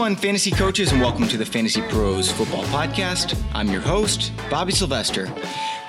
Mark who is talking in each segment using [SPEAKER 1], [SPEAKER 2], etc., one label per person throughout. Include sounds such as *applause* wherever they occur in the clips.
[SPEAKER 1] Week one, fantasy coaches, and welcome to the Fantasy Pros Football Podcast. I'm your host, Bobby Sylvester.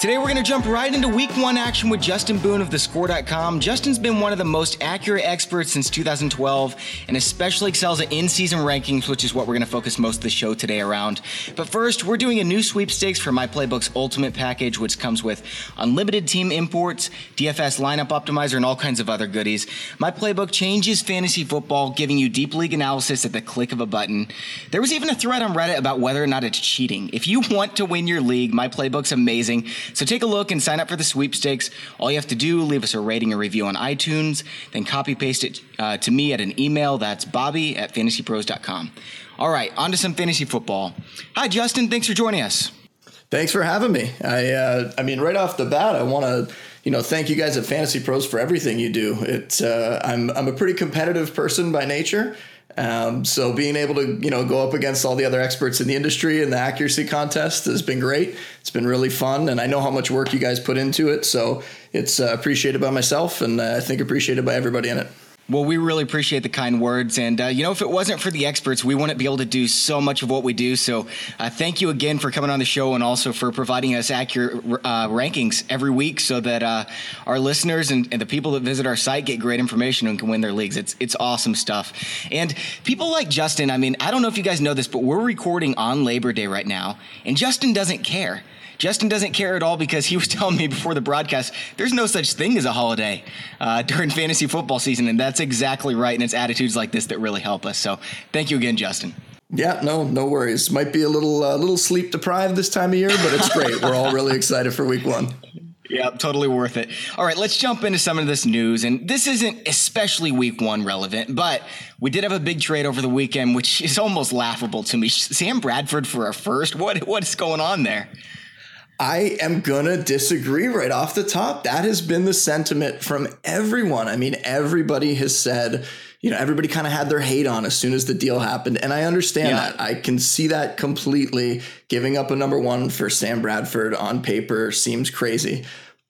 [SPEAKER 1] Today, we're going to jump right into week one action with Justin Boone of thescore.com. Justin's been one of the most accurate experts since 2012 and especially excels at in season rankings, which is what we're going to focus most of the show today around. But first, we're doing a new sweepstakes for My Playbook's Ultimate Package, which comes with unlimited team imports, DFS lineup optimizer, and all kinds of other goodies. My Playbook changes fantasy football, giving you deep league analysis at the click of a button. There was even a thread on Reddit about whether or not it's cheating. If you want to win your league, My Playbook's amazing. So take a look and sign up for the sweepstakes. All you have to do, leave us a rating or review on iTunes, then copy paste it uh, to me at an email. That's bobby at fantasypros.com. All right, on to some fantasy football. Hi, Justin. Thanks for joining us.
[SPEAKER 2] Thanks for having me. I, uh, I mean, right off the bat, I want to, you know, thank you guys at Fantasy Pros for everything you do. It's, uh, I'm, I'm a pretty competitive person by nature, um, so being able to you know go up against all the other experts in the industry in the accuracy contest has been great. It's been really fun, and I know how much work you guys put into it. So it's uh, appreciated by myself, and uh, I think appreciated by everybody in it.
[SPEAKER 1] Well, we really appreciate the kind words. And, uh, you know, if it wasn't for the experts, we wouldn't be able to do so much of what we do. So uh, thank you again for coming on the show and also for providing us accurate uh, rankings every week so that uh, our listeners and, and, the people that visit our site get great information and can win their leagues. It's, it's awesome stuff. And people like Justin, I mean, I don't know if you guys know this, but we're recording on Labor Day right now, and Justin doesn't care. Justin doesn't care at all because he was *laughs* telling me before the broadcast there's no such thing as a holiday uh, during fantasy football season, and that's exactly right. And it's attitudes like this that really help us. So thank you again, Justin.
[SPEAKER 2] Yeah, no, no worries. Might be a little, uh, little sleep deprived this time of year, but it's great. We're all really excited for week one. *laughs*
[SPEAKER 1] Yeah, totally worth it. All right, let's jump into some of this news. And this isn't especially week one relevant, but we did have a big trade over the weekend, which is almost laughable to me. Sam Bradford for a first. What what's going on there?
[SPEAKER 2] I am gonna disagree right off the top. That has been the sentiment from everyone. I mean, everybody has said, you know, everybody kind of had their hate on as soon as the deal happened. And I understand yeah. that. I can see that completely. Giving up a number one for Sam Bradford on paper seems crazy.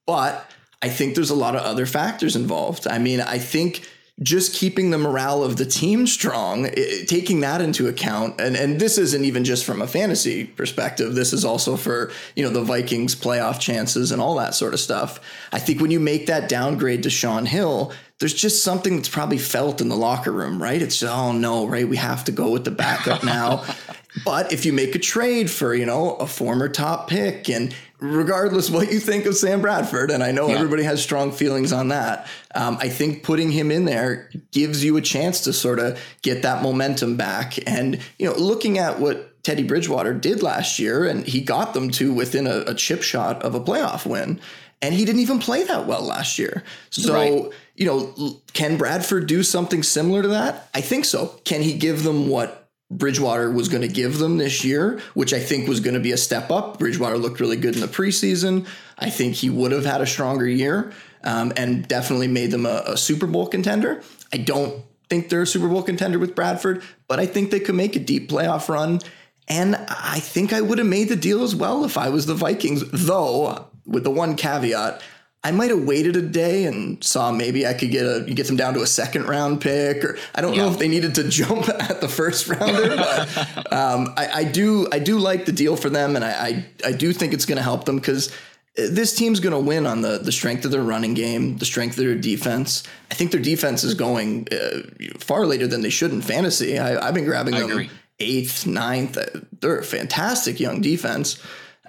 [SPEAKER 2] But I think there's a lot of other factors involved. I mean, I think just keeping the morale of the team strong, it, taking that into account, and and this isn't even just from a fantasy perspective. This is also for you know the Vikings playoff chances and all that sort of stuff. I think when you make that downgrade to Shaun Hill, there's just something that's probably felt in the locker room, right? It's oh no, right? We have to go with the backup now. *laughs* but if you make a trade for you know a former top pick and regardless what you think of Sam Bradford, and I know yeah. everybody has strong feelings on that, um, I think putting him in there gives you a chance to sort of get that momentum back. And, you know, looking at what Teddy Bridgewater did last year, and he got them to within a, a chip shot of a playoff win. And he didn't even play that well last year. So, right. you know, can Bradford do something similar to that? I think so. Can he give them what Bridgewater was going to give them this year, which I think was going to be a step up. Bridgewater looked really good in the preseason. I think he would have had a stronger year um, and definitely made them a, a Super Bowl contender. I don't think they're a Super Bowl contender with Bradford, but I think they could make a deep playoff run. And I think I would have made the deal as well if I was the Vikings, though, with the one caveat, I might have waited a day and saw maybe I could get a get them down to a second round pick, or I don't yeah. know if they needed to *laughs* jump at the first rounder, but *laughs* um, I, I, do I do like the deal for them, and I I, I do think it's going to help them because this team's going to win on the the strength of their running game, the strength of their defense. I think their defense is going uh, far later than they should in fantasy. I, have been grabbing I them agree. eighth, ninth. They're a fantastic young defense.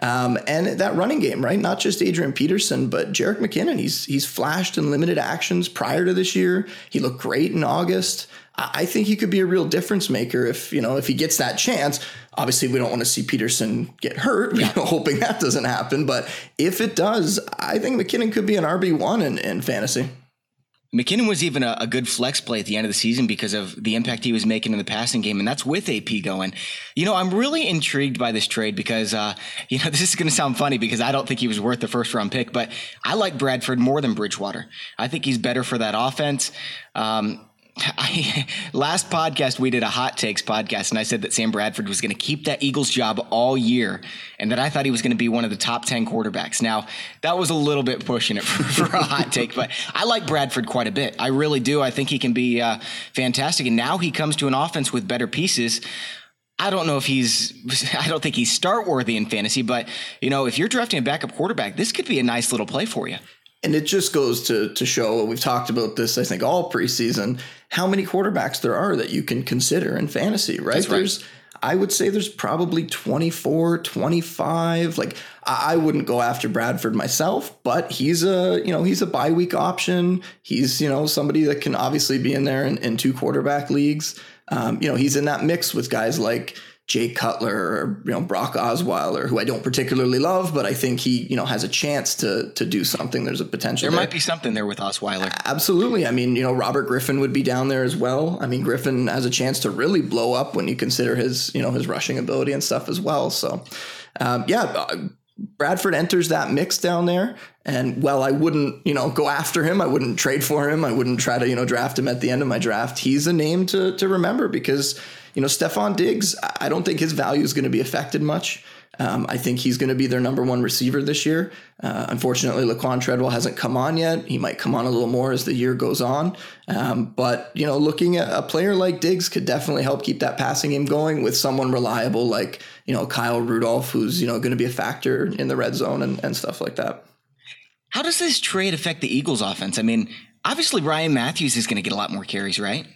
[SPEAKER 2] Um, and that running game, right? Not just Adrian Peterson, but Jerick McKinnon. He's he's flashed in limited actions prior to this year. He looked great in August. I think he could be a real difference maker if you know if he gets that chance. Obviously, we don't want to see Peterson get hurt. Yeah. We're *laughs* hoping that doesn't happen. But if it does, I think McKinnon could be an RB one in, in fantasy.
[SPEAKER 1] McKinnon was even a, a, good flex play at the end of the season because of the impact he was making in the passing game, and that's with AP going. You know, I'm really intrigued by this trade because, uh, *laughs* you know, this is going to sound funny because I don't think he was worth the first round pick, but I like Bradford more than Bridgewater. I think he's better for that offense. Um, *laughs* I, last podcast we did a hot takes podcast, and I said that Sam Bradford was going to keep that Eagles job all year, and that I thought he was going to be one of the top ten quarterbacks. Now that was a little bit pushing it *laughs* for, for a hot take, but I like Bradford quite a bit. I really do. I think he can be uh, fantastic, and now he comes to an offense with better pieces. I don't know if he's, *laughs* I don't think he's start worthy in fantasy, but you know, if you're drafting a backup quarterback, this could be a nice little play for you.
[SPEAKER 2] And it just goes to to show we've talked about this, I think, all preseason, how many quarterbacks there are that you can consider in fantasy, right? right. There's I would say there's probably 24, 25. Like I wouldn't go after Bradford myself, but he's a, you know, he's a bye week option. He's, you know, somebody that can obviously be in there in, in two quarterback leagues. Um, you know, he's in that mix with guys like Jay Cutler or you know Brock Osweiler, who I don't particularly love, but I think he you know has a chance to to do something. There's a potential.
[SPEAKER 1] There, there. might be something there with Osweiler.
[SPEAKER 2] Absolutely. I mean, you know, Robert Griffin would be down there as well. I mean, Griffin has a chance to really blow up when you consider his you know his rushing ability and stuff as well. So, um, yeah. Uh, Bradford enters that mix down there. And well, I wouldn't, you know, go after him. I wouldn't trade for him. I wouldn't try to, you know, draft him at the end of my draft. He's a name to to remember because you know, Stefon Diggs, I don't think his value is going to be affected much. Um, I think he's going to be their number one receiver this year. Uh, unfortunately, Laquan Treadwell hasn't come on yet. He might come on a little more as the year goes on. Um, but, you know, looking at a player like Diggs could definitely help keep that passing game going with someone reliable like, you know, Kyle Rudolph, who's, you know, going to be a factor in the red zone and, and stuff like that.
[SPEAKER 1] How does this trade affect the Eagles offense? I mean, obviously, Ryan Mathews is going to get a lot more carries, right?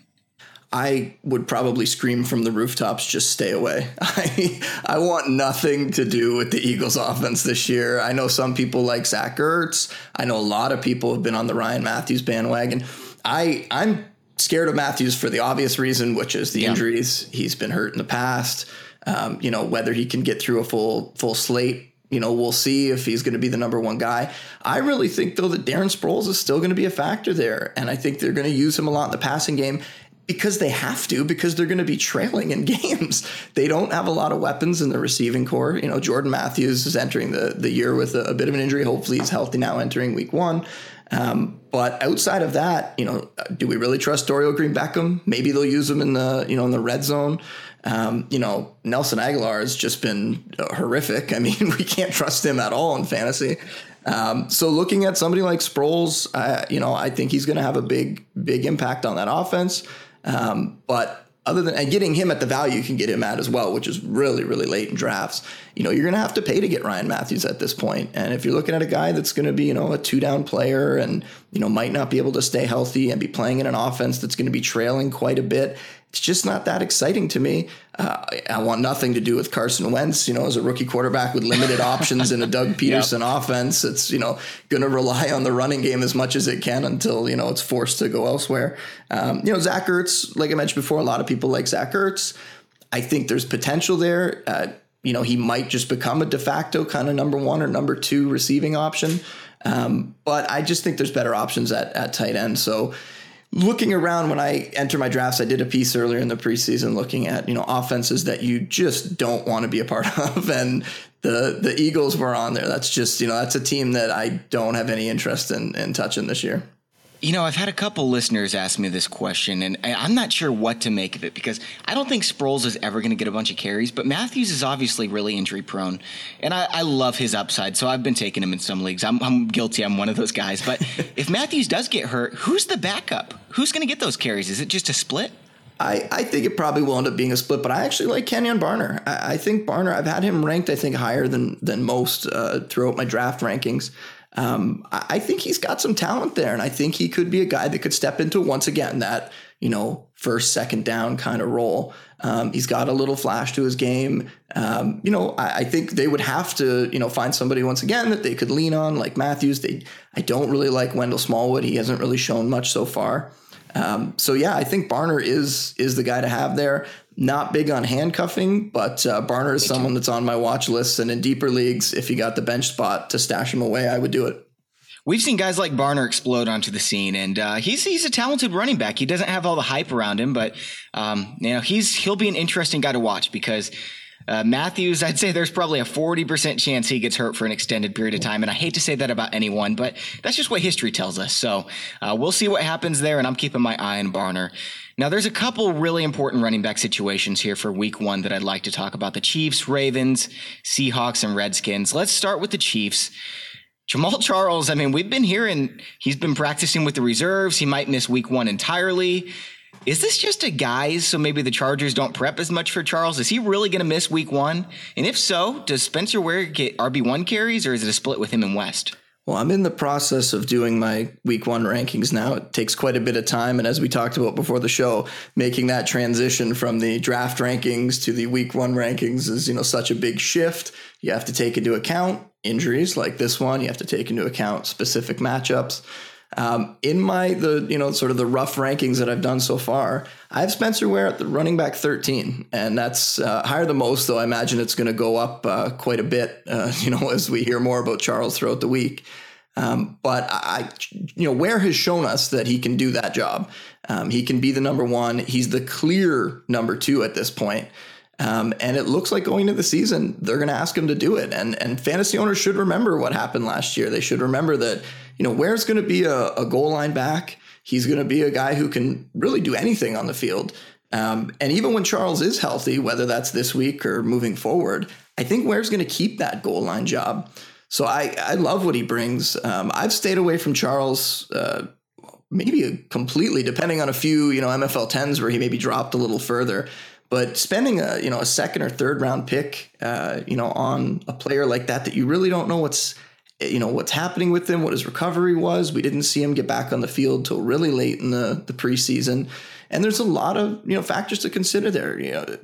[SPEAKER 2] I would probably scream from the rooftops, just stay away. *laughs* I I want nothing to do with the Eagles offense this year. I know some people like Zach Ertz. I know a lot of people have been on the Ryan Mathews bandwagon. I I'm scared of Mathews for the obvious reason, which is the yeah. injuries. He's been hurt in the past. Um, you know, whether he can get through a full full slate you know, we'll see if he's going to be the number one guy. I really think, though, that Darren Sproles is still going to be a factor there. And I think they're going to use him a lot in the passing game because they have to because they're going to be trailing in *laughs* games. They don't have a lot of weapons in the receiving corps. You know, Jordan Matthews is entering the the year with a, a bit of an injury. Hopefully, he's healthy now entering week one. Um, but outside of that, you know, do we really trust Dorial Green Beckham? Maybe they'll use him in the you know in the red zone. Um, you know, Nelson Agholor has just been horrific. I *laughs* mean, we can't trust him at all in fantasy. Um, so looking at somebody like Sproles, uh, you know, I think he's going to have a big, big impact on that offense. Um, but other than and getting him at the value you can get him at as well, which is really, really late in drafts, you know, you're going to have to pay to get Ryan Mathews at this point. And if you're looking at a guy that's going to be, you know, a two down player and, you know, might not be able to stay healthy and be playing in an offense that's going to be trailing quite a bit, it's just not that exciting to me. Uh, I want nothing to do with Carson Wentz, you know, as a rookie quarterback with limited *laughs* options in a Doug Pederson yep. offense. It's, you know, going to rely on the running game as much as it can until, you know, it's forced to go elsewhere. Um, you know, Zach Ertz, like I mentioned before, a lot of people like Zach Ertz. I think there's potential there. Uh, you know, he might just become a de facto kind of number one or number two receiving option. Um, but I just think there's better options at, at tight end. So, looking around when I enter my drafts, I did a piece earlier in the preseason looking at you know offenses that you just don't want to be a part *laughs* of, and the the Eagles were on there. That's just you know that's a team that I don't have any interest in in touching this year.
[SPEAKER 1] You know, I've had a couple listeners ask me this question, and I'm not sure what to make of it because I don't think Sproles is ever going to get a bunch of carries, but Mathews is obviously really injury prone, and I, I, love his upside, so I've been taking him in some leagues. I'm, I'm guilty, I'm one of those guys. But *laughs* if Mathews does get hurt, who's the backup? Who's going to get those carries? Is it just a split?
[SPEAKER 2] I, I think it probably will end up being a split, but I actually like Kenjon Barner. I, I think Barner, I've had him ranked, I think, higher than than most uh, throughout my draft rankings. Um, I think he's got some talent there, and I think he could be a guy that could step into once again that you know first, second down kind of role. Um, he's got a little flash to his game. Um, you know, I, I, think they would have to you know find somebody once again that they could lean on, like Mathews. They, I don't really like Wendell Smallwood. He hasn't really shown much so far. Um, so yeah, I think Barner is is the guy to have there. Not big on handcuffing, but uh, Barner is someone that's on my watch list. And in deeper leagues, if you got the bench spot to stash him away, I would do it.
[SPEAKER 1] We've seen guys like Barner explode onto the scene, and uh, he's he's a talented running back. He doesn't have all the hype around him, but um, you know he's he'll be an interesting guy to watch because Uh, Mathews, I'd say there's probably a 40% chance he gets hurt for an extended period of time. And I hate to say that about anyone, but that's just what history tells us. So uh, we'll see what happens there. And I'm keeping my eye on Barner. Now, there's a couple really important running back situations here for week one that I'd like to talk about the Chiefs, Ravens, Seahawks, and Redskins. Let's start with the Chiefs. Jamaal Charles, I mean, we've been hearing he's been practicing with the reserves. He might miss week one entirely. Is this just a guise so maybe the Chargers don't prep as much for Charles? Is he really going to miss week one? And if so, does Spencer Ware get RB1 carries or is it a split with him and West?
[SPEAKER 2] Well, I'm in the process of doing my week one rankings now. It takes quite a bit of time. And as we talked about before the show, making that transition from the draft rankings to the week one rankings is, you know, such a big shift. You have to take into account injuries like this one. You have to take into account specific matchups. Um, in my the you know sort of the rough rankings that I've done so far, I have Spencer Ware at the running back 13, and that's uh, higher than most. Though I imagine it's going to go up uh, quite a bit, uh, *laughs* you know, as we hear more about Charles throughout the week. Um, but I, you know, Ware has shown us that he can do that job. Um, he can be the number one. He's the clear number two at this point. Um, and it looks like going into the season, they're going to ask him to do it. And and fantasy owners should remember what happened last year. They should remember that you know Ware's going to be a, a, goal line back. He's going to be a guy who can really do anything on the field. Um, and even when Charles is healthy, whether that's this week or moving forward, I think Ware's going to keep that goal line job. So I I love what he brings. Um, I've stayed away from Charles. Uh, maybe completely, depending on a few, you know, MFL tens where he maybe dropped a little further. But spending a you know a second or third round pick, uh, you know, on a player like that that you really don't know what's you know what's happening with him, what his recovery was. We didn't see him get back on the field till really late in the the preseason, and there's a lot of you know factors to consider there. You know,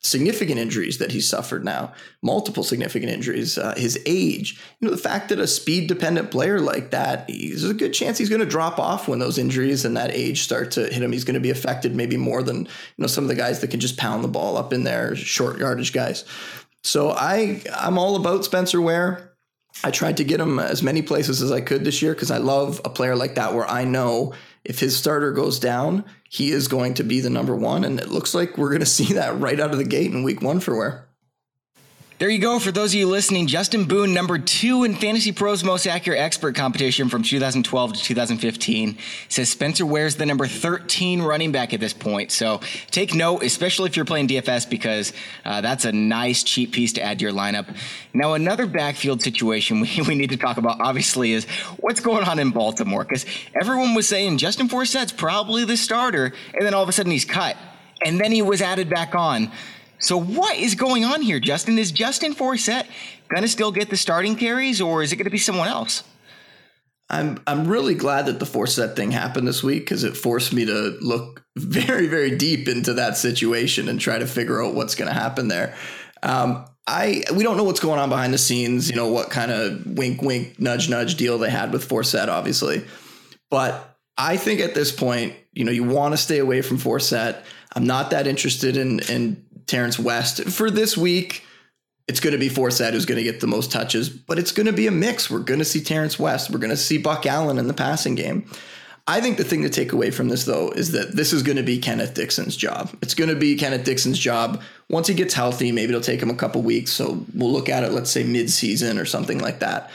[SPEAKER 2] significant injuries that he's suffered now, multiple significant injuries, uh, his age, you know, the fact that a speed dependent player like that, there's a good chance he's going to drop off when those injuries and that age start to hit him. He's going to be affected maybe more than, you know, some of the guys that can just pound the ball up in there, short yardage guys. So I, I'm all about Spencer Ware. I tried to get him as many places as I could this year because I love a player like that where I know if his starter goes down, he is going to be the number one. And it looks like we're going *laughs* to see that right out of the gate in week one for Ware.
[SPEAKER 1] There you go. For those of you listening, Justin Boone, number two in Fantasy Pros Most Accurate Expert competition from 2012 to 2015, says Spencer Ware's the number 13 running back at this point. So take note, especially if you're playing DFS, because uh, that's a nice cheap piece to add to your lineup. Now, another backfield situation *laughs* we, we need to talk about, obviously, is what's going on in Baltimore, because everyone was saying Justin Forsett's probably the starter, and then all of a sudden he's cut, and then he was added back on. So what is going on here, Justin? Is Justin Forsett going to still get the starting carries, or is it going to be someone else?
[SPEAKER 2] I'm I'm really glad that the Forsett thing happened this week because it forced me to look very very deep into that situation and try to figure out what's going to happen there. Um, I we don't know what's going on behind the scenes. You know what kind of wink wink nudge nudge deal they had with Forsett, obviously, but I think at this point, you know, you want to stay away from Forsett. I'm not that interested in in Terrance West. For this week, it's going to be Forsett who's going to get the most touches, but it's going to be a mix. We're going to see Terrance West. We're going to see Buck Allen in the passing game. I think the thing to take away from this, though, is that this is going to be Kenneth Dixon's job. It's going to be Kenneth Dixon's job once he gets healthy. Maybe it'll take him a couple weeks. So we'll look at it, let's say mid-season or something like that.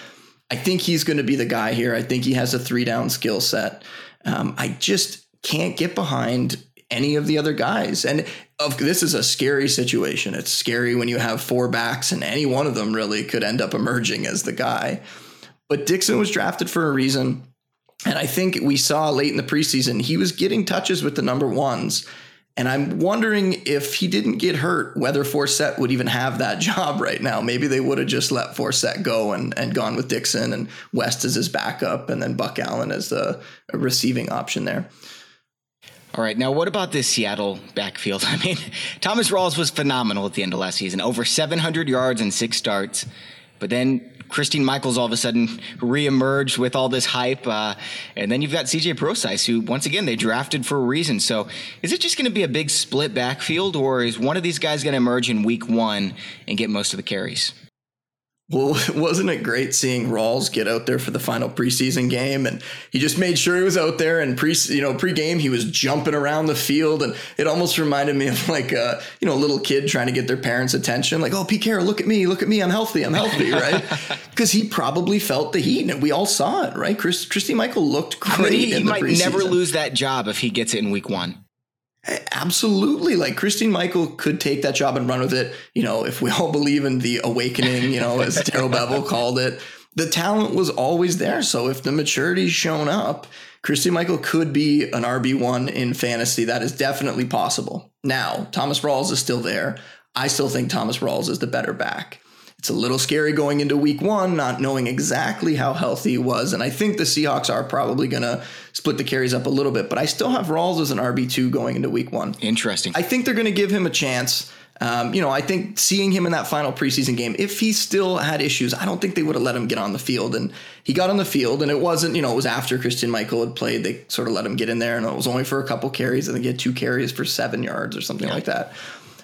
[SPEAKER 2] I think he's going to be the guy here. I think he has a three down skill set. Um, I just can't get behind any of the other guys. And of this is a scary situation. It's scary when you have four backs and any one of them really could end up emerging as the guy. But Dixon was drafted for a reason. And I think we saw late in the preseason, he was getting touches with the number ones. And I'm wondering if he didn't get hurt, whether Forsett would even have that *laughs* job right now. Maybe they would have just let Forsett go and, and gone with Dixon and West as his backup and then Buck Allen as the receiving option there.
[SPEAKER 1] All right. Now, what about this Seattle backfield? *laughs* I mean, Thomas Rawls was phenomenal at the end of last season, over 700 yards and six starts. But then Christine Michaels all of a sudden reemerged with all this hype. Uh, and then you've got CJ Prosise, who, once again, they drafted for a reason. So is it just going to be a big split backfield, or is one of these guys going to emerge in week one and get most of the carries?
[SPEAKER 2] Well, *laughs* wasn't it great seeing Rawls get out there for the final preseason game, and he just made sure he was out there. And pre, you know, pre-game he was jumping around the field, and it almost reminded me of *laughs* like a you know a little kid trying to get their parents' attention, like, "Oh, Pete Carroll, look at me, look at me, I'm healthy, I'm healthy," *laughs* right? Because he probably felt the heat, and we all saw it, right? Chris, Christy Michael looked great. I mean,
[SPEAKER 1] he, he might never lose that job if he gets it in week one.
[SPEAKER 2] Absolutely. Like Christine Michael could take that job and run with it. You know, if we all believe in the awakening, you know, as Darrell Bevell called it, the talent was always there. So if the maturity's shown up, Christine Michael could be an RB1 in fantasy. That is definitely possible. Now, Thomas Rawls is still there. I still think Thomas Rawls is the better back. It's a little scary going into week one, not knowing exactly how healthy he was. And I think the Seahawks are probably going to split the carries up a little bit, but I still have Rawls as an RB2 going into week one.
[SPEAKER 1] Interesting.
[SPEAKER 2] I think they're going to give him a chance. Um, you know, I think seeing him in that final preseason game, if he still had issues, I don't think they would have let him get on the field. And he got on the field, and it wasn't, you know, it was after Christian Michael had played. They sort of let him get in there, and it was only for a couple carries. I think he had two carries for seven yards or something yeah. like that.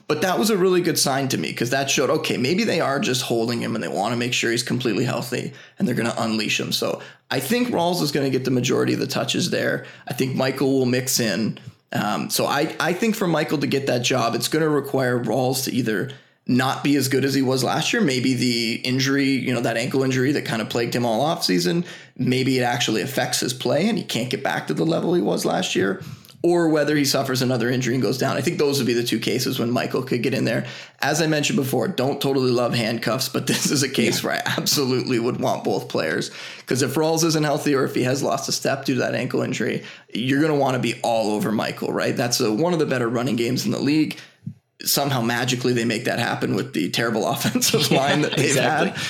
[SPEAKER 2] But that was a really good sign to me because that showed okay, maybe they are just holding him and they want to make sure he's completely healthy and they're going to unleash him. So I think Rawls is going to get the majority of the touches there. I think Michael will mix in. Um, so I, I think for Michael to get that job, it's going to require Rawls to either not be as good as he was last year. Maybe the injury, you know, that ankle injury that kind of plagued him all off season, maybe it actually affects his play and he can't get back to the level he was last year or whether he suffers another injury and goes down. I think those would be the two cases when Michael could get in there. As I mentioned before, don't totally love handcuffs, but *laughs* this is a case yeah. where I absolutely would want both players. Because if Rawls isn't healthy or if he has lost a step due to that ankle injury, you're going to want to be all over Michael, right? That's a, one of the better running games in the league. Somehow magically they make that happen with the terrible *laughs* offensive line that they've exactly. had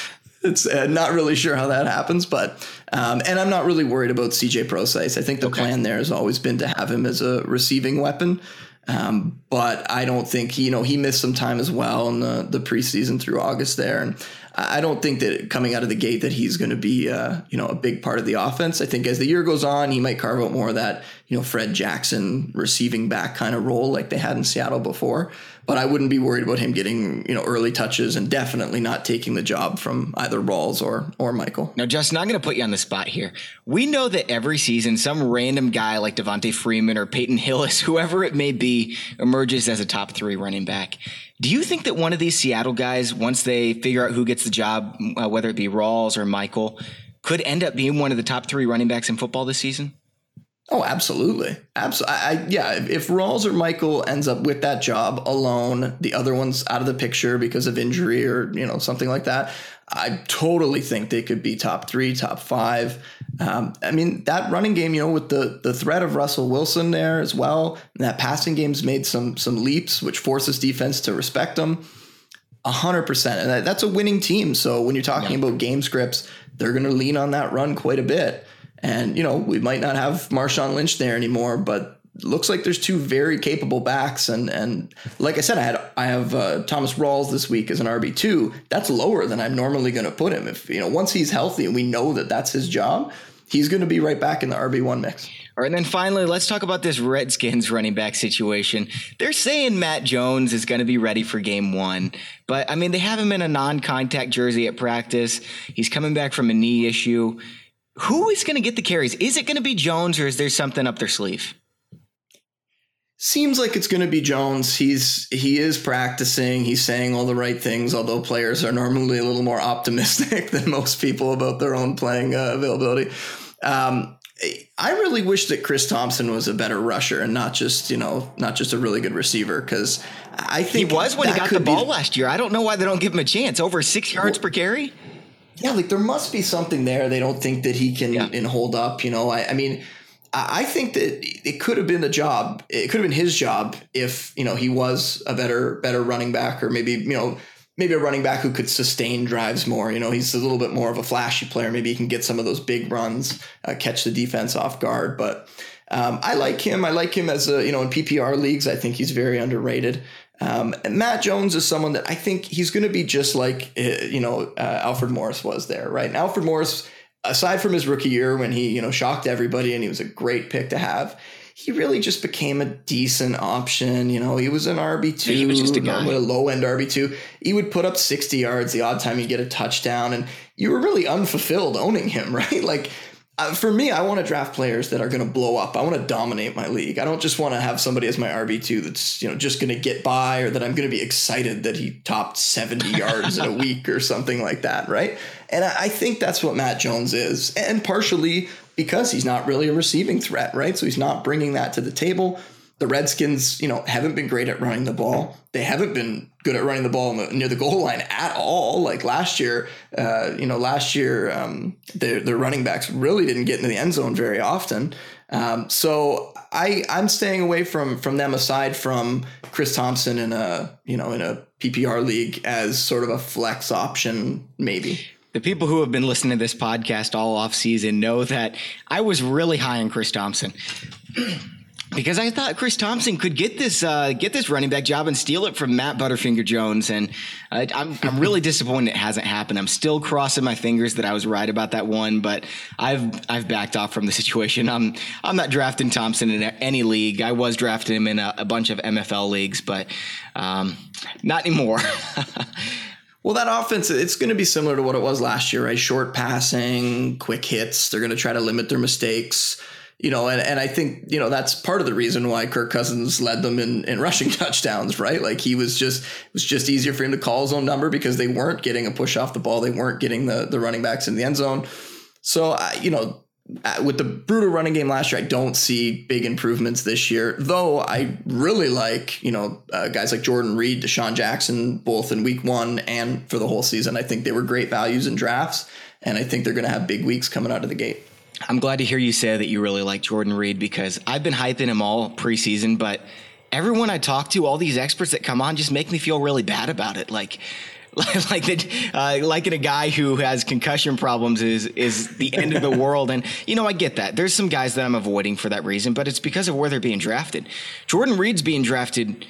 [SPEAKER 2] it's uh, not really sure how that happens, but um, and I'm not really worried about CJ Prosise. I think the okay. plan there has always been to have him as a receiving weapon. Um, but I don't think he, you know, he missed some time as well in the, the preseason through August there. And I don't think that coming out of the gate that he's going to be, uh, you know, a big part of the offense. I think as the year goes on, he might carve out more of that, you know, Fred Jackson receiving back kind of role like they had in Seattle before but I wouldn't be worried about him getting you know early touches and definitely not taking the job from either Rawls or or Michael.
[SPEAKER 1] Now, Justin, I'm going to put you on the spot here. We know that every season, some random guy like Devonta Freeman or Peyton Hillis, *laughs* whoever it may be, emerges as a top three running back. Do you think that one of these Seattle guys, once they figure out who gets the job, uh, whether it be Rawls or Michael, could end up being one of the top three running backs in football this season?
[SPEAKER 2] Oh, absolutely. Absolutely. I, yeah. If Rawls or Michael ends up with that job alone, the other one's out of the picture because of injury or, you know, something like that, I totally think they could be top three, top five. Um, I mean, that running game, you know, with the the threat of Russell Wilson there as well, and that passing game's made some some leaps, which forces defense to respect them. A hundred percent, and that, that's a winning team. So when you're talking yeah. about game scripts, they're going to lean on that run quite a bit. And, you know, we might not have Marshawn Lynch there anymore, but looks like there's two very capable backs. And and like I said, I had I have uh, Thomas Rawls this week as an RB two. That's lower than I'm normally going to put him. If you know, once he's healthy and we know that that's his job, he's going to be right back in the RB one mix.
[SPEAKER 1] All right, and then finally, let's talk about this Redskins running back situation. They're saying Matt Jones is going to be ready for game one, but I mean, they have him in a non contact jersey at practice. He's coming back from a knee issue. Who is going to get the carries? Is it going to be Jones or is there something up their sleeve?
[SPEAKER 2] Seems like it's going to be Jones. He's he is practicing. He's saying all the right things. Although players are normally a little more optimistic *laughs* than most people about their own playing uh, availability. Um, I really wish that Chris Thompson was a better rusher and not just you know not just a really good receiver because I think
[SPEAKER 1] he was when he got the ball be, last year. I don't know why they don't give him a chance. Over six yards well, per carry
[SPEAKER 2] yeah, like there must be something there. They don't think that he can yeah. hold up. You know, I, I mean, I think that it could have been the job. It could have been his job if you know he was a better better running back, or maybe you know maybe a running back who could sustain drives more. You know, he's a little bit more of a flashy player. Maybe he can get some of those big runs, uh, catch the defense off guard. But um, I like him. I like him as a you know in PPR leagues. I think he's very underrated. Um, Matt Jones is someone that I think he's going to be just like uh, you know uh, Alfred Morris was there, right? And Alfred Morris aside from his rookie year when he, you know, shocked everybody and he was a great pick to have, he really just became a decent option. You know, he was an RB two,
[SPEAKER 1] he was just a guy,
[SPEAKER 2] a low end RB two. He would put up sixty yards the odd time you get a touchdown, and you were really unfulfilled owning him, *laughs* right? Like uh, for me, I want to draft players that are going to blow up. I want to dominate my league. I don't just want to have somebody as my RB two that's you know just going to get by, or that I'm going to be excited that he topped 70 *laughs* yards in a week or something like that, right? And I, I think that's what Matt Jones is, and partially because he's not really a receiving threat, right? So he's not bringing that to the table the Redskins, you know, haven't been great at running the ball. They haven't been good at running the ball the, near the goal line at all. Like last year, uh, you know, last year um, their their running backs really didn't get into the end zone very often. Um, so I I'm staying away from from them aside from Chris Thompson in a you know in a PPR league as sort of a flex option maybe.
[SPEAKER 1] The people who have been listening to this podcast all off season know that I was really high on Chris Thompson. *clears throat* because I thought Chris Thompson could get this uh, get this running back job and steal it from Matt Butterfinger Jones, and uh, I'm I'm really disappointed it hasn't happened. I'm still crossing my fingers that I was right about that one, but I've I've backed off from the situation. I'm I'm not drafting Thompson in any league. I was drafting him in a, a bunch of MFL leagues, but um, not anymore. *laughs*
[SPEAKER 2] Well, that offense, it's going to be similar to what it was last year, right? Short passing, quick hits. They're going to try to limit their mistakes you know, and, and I think, you know, that's part of the reason why Kirk Cousins led them in, in *laughs* rushing touchdowns, right? Like he was just, it was just easier for him to call his own number because they weren't getting a push off the ball. They weren't getting the, the running backs in the end zone. So, uh, you know, with the brutal running game last year, I don't see big improvements this year. Though I really like, you know, uh, guys like Jordan Reed, DeSean Jackson, both in week one and for the whole season. I think they were great values in drafts, and I think they're going to have big weeks coming out of the gate.
[SPEAKER 1] I'm glad to hear you say that you really like Jordan Reed because I've been hyping him all preseason, but everyone I talk to, all these experts that come on, just make me feel really bad about it. Like, *laughs* like that, uh, liking a guy who has concussion problems is is the end of the *laughs* world. And you know, I get that. There's some guys that I'm avoiding for that reason, but it's because of where they're being drafted. Jordan Reed's being drafted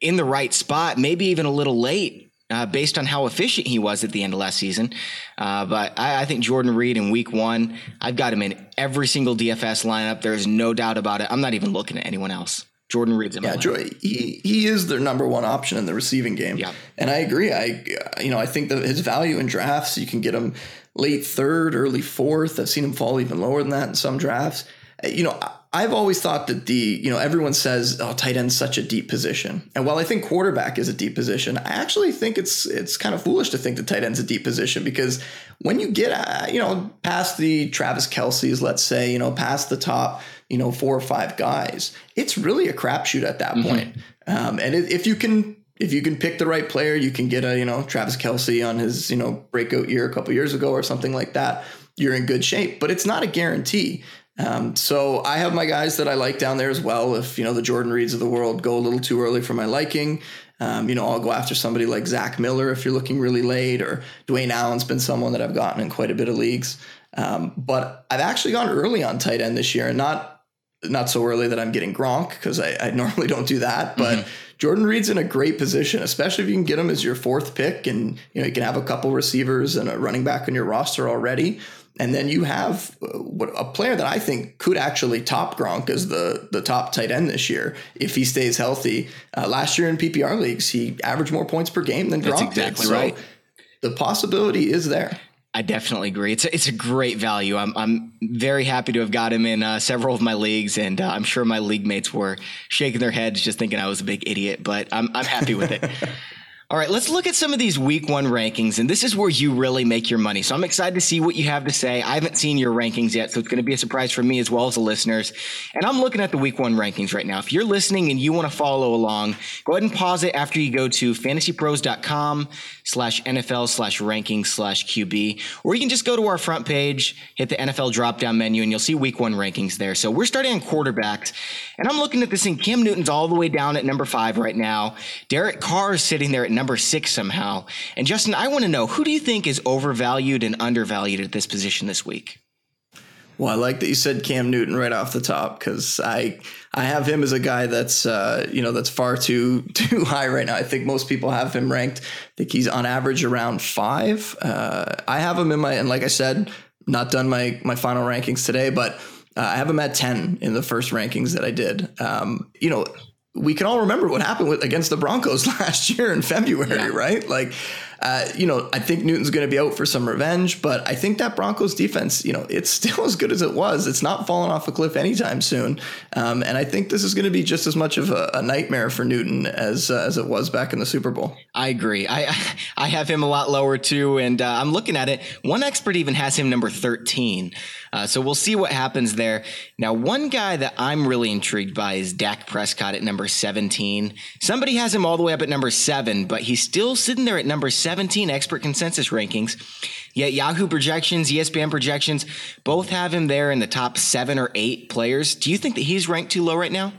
[SPEAKER 1] in the right spot, maybe even a little late uh, based on how efficient he was at the end of last season. Uh, but I, I, think Jordan Reed in week one, I've got him in every single DFS lineup. There's no doubt about it. I'm not even looking at anyone else. Jordan Reed's in
[SPEAKER 2] yeah, Joy, he, he is their number one option in the receiving game.
[SPEAKER 1] Yeah.
[SPEAKER 2] And I agree. I you know, I think that his value in drafts, you can get him late third, early fourth. I've seen him fall even lower than that in some drafts. Uh, you know, I've always thought that the, you know, everyone says, oh, tight end's such a deep position. And while I think quarterback is a deep position, I actually think it's it's kind of foolish to think that tight end's a deep position because when you get, uh, you know, past the Travis Kelce's, let's say, you know, past the top, you know, four or five guys, it's really a crapshoot at that mm-hmm. point. Um, and if you can if you can pick the right player, you can get a, you know, Travis Kelce on his, you know, breakout year a couple years ago or something like that. You're in good shape, but it's not a guarantee. Um, so I have my guys that I like down there as well. If you know the Jordan Reeds of the world go a little too early for my liking, um, you know I'll go after somebody like Zach Miller if you're looking really late, or Dwayne Allen's been someone that I've gotten in quite a bit of leagues. Um, but I've actually gone early on tight end this year, and not not so early that I'm getting Gronk because I, I, *laughs* normally don't do that. But mm-hmm. Jordan Reed's in a great position, especially if you can get him as your fourth pick, and you know you can have a couple receivers and a running back on your roster already. And then you have uh, a player that I think could actually top Gronk as the, the top tight end this year if he stays healthy. Uh, last year in PPR leagues, he averaged more points per game than Gronk That's exactly did. Right. So the possibility is there.
[SPEAKER 1] I definitely agree. It's a, it's a great value. I'm I'm very happy to have got him in uh, several of my leagues, and uh, I'm sure my league mates were shaking their heads just thinking I was a big idiot. But I'm I'm happy with it. *laughs* All right, let's look at some of these week one rankings, and this is where you really make your money. So I'm excited to see what you have to say. I haven't seen your rankings yet, so it's going to be a surprise for me as well as the listeners. And I'm looking at the week one rankings right now. If you're listening and you want to follow along, go ahead and pause it after you go to fantasypros.com slash NFL slash rankings slash QB, or you can just go to our front page, hit the NFL drop down menu, and you'll see week one rankings there. So we're starting on quarterbacks, and I'm looking at this thing. Cam Newton's all the way down at number five right now. Derek Carr is sitting there at number number six somehow. And Justin, I want to know who do you think is overvalued and undervalued at this position this week?
[SPEAKER 2] Well, I like that you said Cam Newton right off the top because I I have him as a guy that's uh, you know that's far too *laughs* too high right now. I think most people have him ranked. I think he's on average around five. Uh, I have him in my and like I said, not done my my final rankings today, but uh, I have him at 10 in the first rankings that I did. Um, you know, we can all remember what happened with, against the Broncos *laughs* last year in February, yeah. right? Like, uh, you know, I think Newton's going to be out for some revenge, but I think that Broncos defense, you know, it's *laughs* still as good as it was. It's not falling off a cliff anytime soon, um, and I think this is going to be just as much of a, a nightmare for Newton as uh, as it was back in the Super Bowl.
[SPEAKER 1] I agree. I *laughs* I have him a lot lower too, and uh, I'm looking at it. One expert even has him number 13. Uh, so we'll see what happens there. Now, one guy that I'm really intrigued by is Dak Prescott at number 17. Somebody has him all the way up at number seven, but he's still sitting there at number 17 expert consensus rankings. Yet Yahoo projections, ESPN projections, both have him there in the top seven or eight players. Do you think that he's ranked too low right now?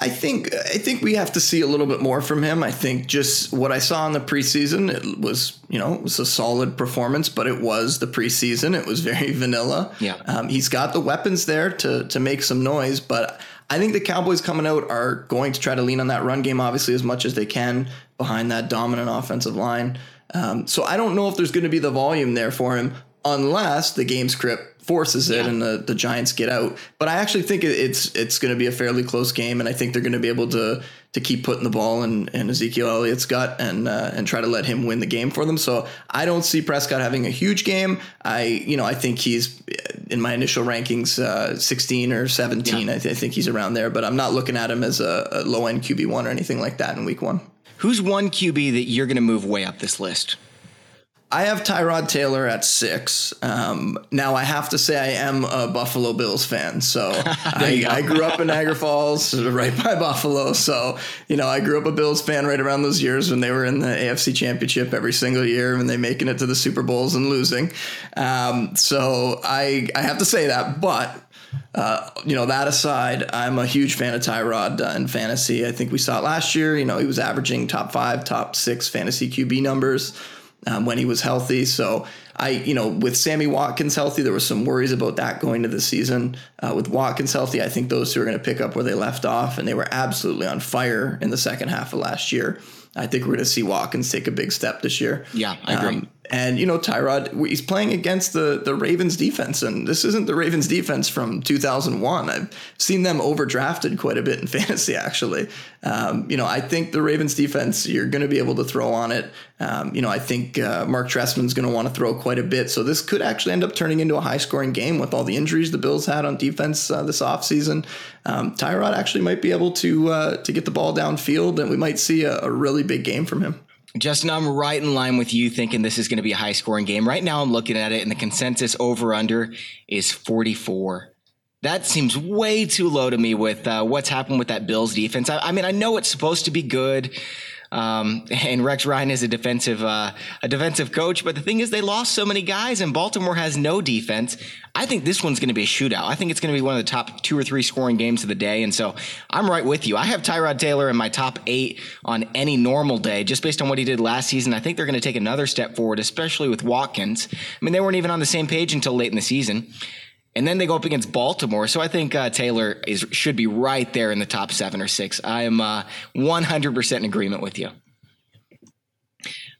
[SPEAKER 2] I think I think we have to see a little bit more from him. I think just what I saw in the preseason, it was you know it was a solid performance, but it was the preseason. It was very *laughs* vanilla.
[SPEAKER 1] Yeah,
[SPEAKER 2] um, he's got the weapons there to to make some noise, but I think the Cowboys coming out are going to try to lean on that run game obviously as much as they can behind that dominant offensive line. Um, so I don't know if there's going to be the volume there for him unless the game script forces it yeah. and the, the Giants get out. But I actually think it's it's going to be a fairly close game, and I think they're going to be able to to keep putting the ball in, in Ezekiel Elliott's gut and uh, and try to let him win the game for them. So I don't see Prescott having a huge game. I you know I think he's in my initial rankings uh, 16 or 17. Yeah. I, th- I, think he's around there, but I'm not looking at him as a, a low end QB one or anything like that in week one.
[SPEAKER 1] Who's one QB that you're going to move way up this list?
[SPEAKER 2] I have Tyrod Taylor at six. Um, now I have to say I am a Buffalo Bills fan, so *laughs* I, I, grew up in Niagara Falls, *laughs* right by Buffalo. So you know I grew up a Bills fan right around those years when they were in the AFC Championship every single year, and they making it to the Super Bowls and losing. Um, so I I have to say that, but uh, you know, that aside, I'm a huge fan of Tyrod uh, in fantasy. I think we saw it last year. You know, he was averaging top five, top six fantasy QB numbers um, when he was healthy. So I, you know, with Sammy Watkins healthy, there was some worries about that going to the season. Uh, with Watkins healthy, I think those two are going to pick up where they left off, and they were absolutely on fire in the second half of last year. I think we're going to see Watkins take a big step this year.
[SPEAKER 1] Yeah, I agree. Um,
[SPEAKER 2] and you know, Tyrod, he's playing against the the Ravens defense, and this isn't the Ravens defense from 2001. I've seen them overdrafted quite a bit in *laughs* fantasy, actually. Um, you know, I think the Ravens defense, you're going to be able to throw on it. Um, you know, I think uh, Marc Trestman's going to want to throw quite a bit, so this could actually end up turning into a high scoring game with all the injuries the Bills had on defense uh, this offseason. Um, Tyrod actually might be able to uh, to get the ball downfield, and we might see a, a really big game from him.
[SPEAKER 1] Justin, I'm right in line with you thinking this is going to be a high scoring game. Right now, I'm looking at it, and the consensus over under is 44. That seems way too low to me with uh, what's happened with that Bills defense. I, I mean, I know it's supposed to be good. Um, and Rex Ryan is a defensive uh, a defensive coach, but the thing is, they lost so many guys, and Baltimore has no defense. I think this one's going to be a shootout. I think it's going to be one of the top two or three scoring games of the day, and so I'm right with you. I have Tyrod Taylor in my top eight on any normal day, just based on what he did last season. I think they're going to take another step forward, especially with Watkins. I mean, they weren't even on the same page until late in the season and then they go up against Baltimore. So I think uh, Taylor is should be right there in the top seven or six. I am uh, 100% in agreement with you.